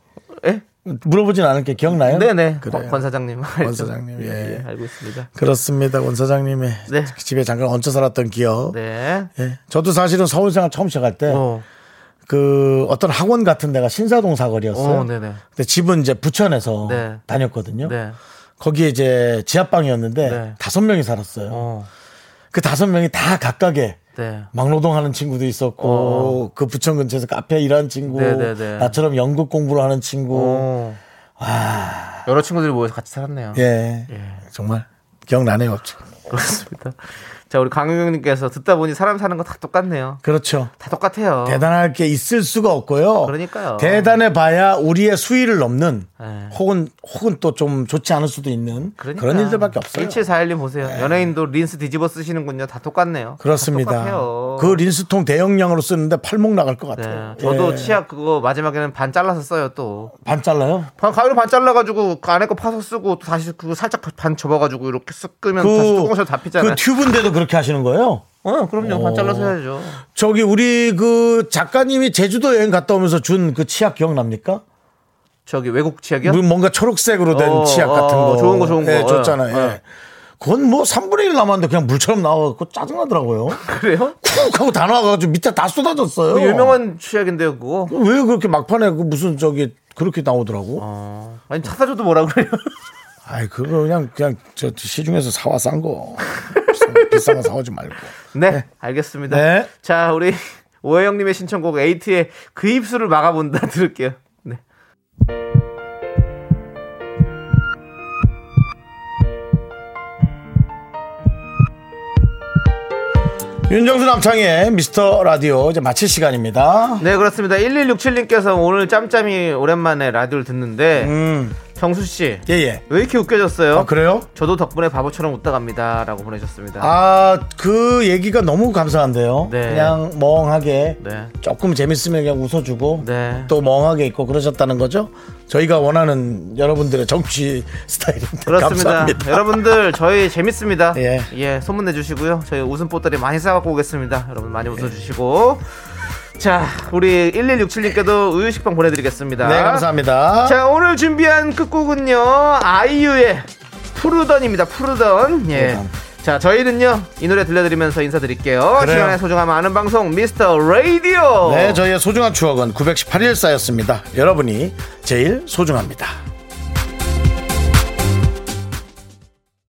예? 물어보진 않을게 기억나요? 네네. 그래. 권 사장님. 권 사장님, 예. 알고 있습니다. 그렇습니다. 권 사장님의 네. 집에 잠깐 얹혀 살았던 기억. 네. 예. 저도 사실은 서울 생활 처음 시작할 때 어. 그 어떤 학원 같은 데가 신사동 사거리였어요. 어, 네네. 근데 집은 이제 부천에서 네. 다녔거든요. 네. 거기에 이제 지하방이었는데 네. 다섯 명이 살았어요. 어. 그 다섯 명이 다 각각의 네. 막노동하는 친구도 있었고 그 부천 근처에서 카페 일하는 친구, 네, 네, 네. 나처럼 연극 공부를 하는 친구. 어. 여러 친구들이 모여서 같이 살았네요. 예. 정말 기억나네요. 없죠. 그렇습니다. 자, 우리 강유경님께서 듣다 보니 사람 사는 거다 똑같네요. 그렇죠. 다 똑같아요. 대단할 게 있을 수가 없고요. 그러니까요. 대단해 봐야 우리의 수위를 넘는 네. 혹은 혹은 또 좀 좋지 않을 수도 있는 그러니까. 그런 일들밖에 없어요. 네. 1741님 보세요. 연예인도 린스 뒤집어 쓰시는군요. 다 똑같네요. 다 그렇습니다. 똑같아요. 그 린스통 대용량으로 쓰는데 팔목 나갈 것 네. 같아요. 저도 예. 치약 그거 마지막에는 반 잘라서 써요 또. 반 잘라요? 반 가위로 반 잘라가지고 그 안에 거 파서 쓰고 또 다시 그거 살짝 반 접어가지고 이렇게 쓱 끄면 다시 뚜껑 다 피잖아요. 그 튜브인데도 그렇게 하시는 거예요? 어, 그럼요. 반 잘라서 해야죠. 저기 우리 그 작가님이 제주도 여행 갔다 오면서 준 그 치약 기억납니까? 저기 외국 치약이요? 뭐 뭔가 초록색으로 된 어, 치약 같은 어, 거. 좋은 거, 좋은 거. 예, 줬잖아요. 어, 예. 어. 그건 뭐 3분의 1 남았는데 그냥 물처럼 나와갖고 짜증나더라고요. 그래요? 쿡 하고 다 나와가지고 밑에 다 쏟아졌어요. 그 유명한 치약인데요, 그거. 왜 그렇게 막판에 그 무슨 저기 그렇게 나오더라고? 어. 아니 찾아줘도 뭐라 그래요? 아이 그거 그냥 그냥 저 시중에서 사와 싼 거. 비싼, 거- 사오지 말고. 네, 알겠습니다. 네. 자, 우리 오해영님의 신청곡 에이트의 그 입술을 막아본다 들을게요. 네. 윤정수 남창의 미스터 라디오 이제 마칠 시간입니다. 네, 그렇습니다. 1167님께서 오늘 짬짬이 오랜만에 라디오를 듣는데 음, 정수 씨, 예 예. 왜 이렇게 웃겨졌어요? 아 그래요? 저도 덕분에 바보처럼 웃다 갑니다 라고 보내셨습니다. 아 그 얘기가 너무 감사한데요. 네. 그냥 멍하게 네. 조금 재밌으면 그냥 웃어주고 네. 또 멍하게 있고 그러셨다는 거죠. 저희가 원하는 여러분들의 정치 스타일입니다. 그렇습니다. 감사합니다. 여러분들 저희 재밌습니다. 예. 예. 소문 내주시고요. 저희 웃음 보따리 많이 싸갖고 오겠습니다. 여러분 많이 웃어주시고 자 우리 1167님께도 우유식빵 보내드리겠습니다. 네 감사합니다. 자 오늘 준비한 끝곡은요 아이유의 푸르던입니다. 푸르던. 예. 네. 자 저희는요 이 노래 들려드리면서 인사드릴게요. 그래요. 시간의 소중함 아는 방송 미스터 라디오. 네 저희의 소중한 추억은 918일 쌓였습니다. 여러분이 제일 소중합니다.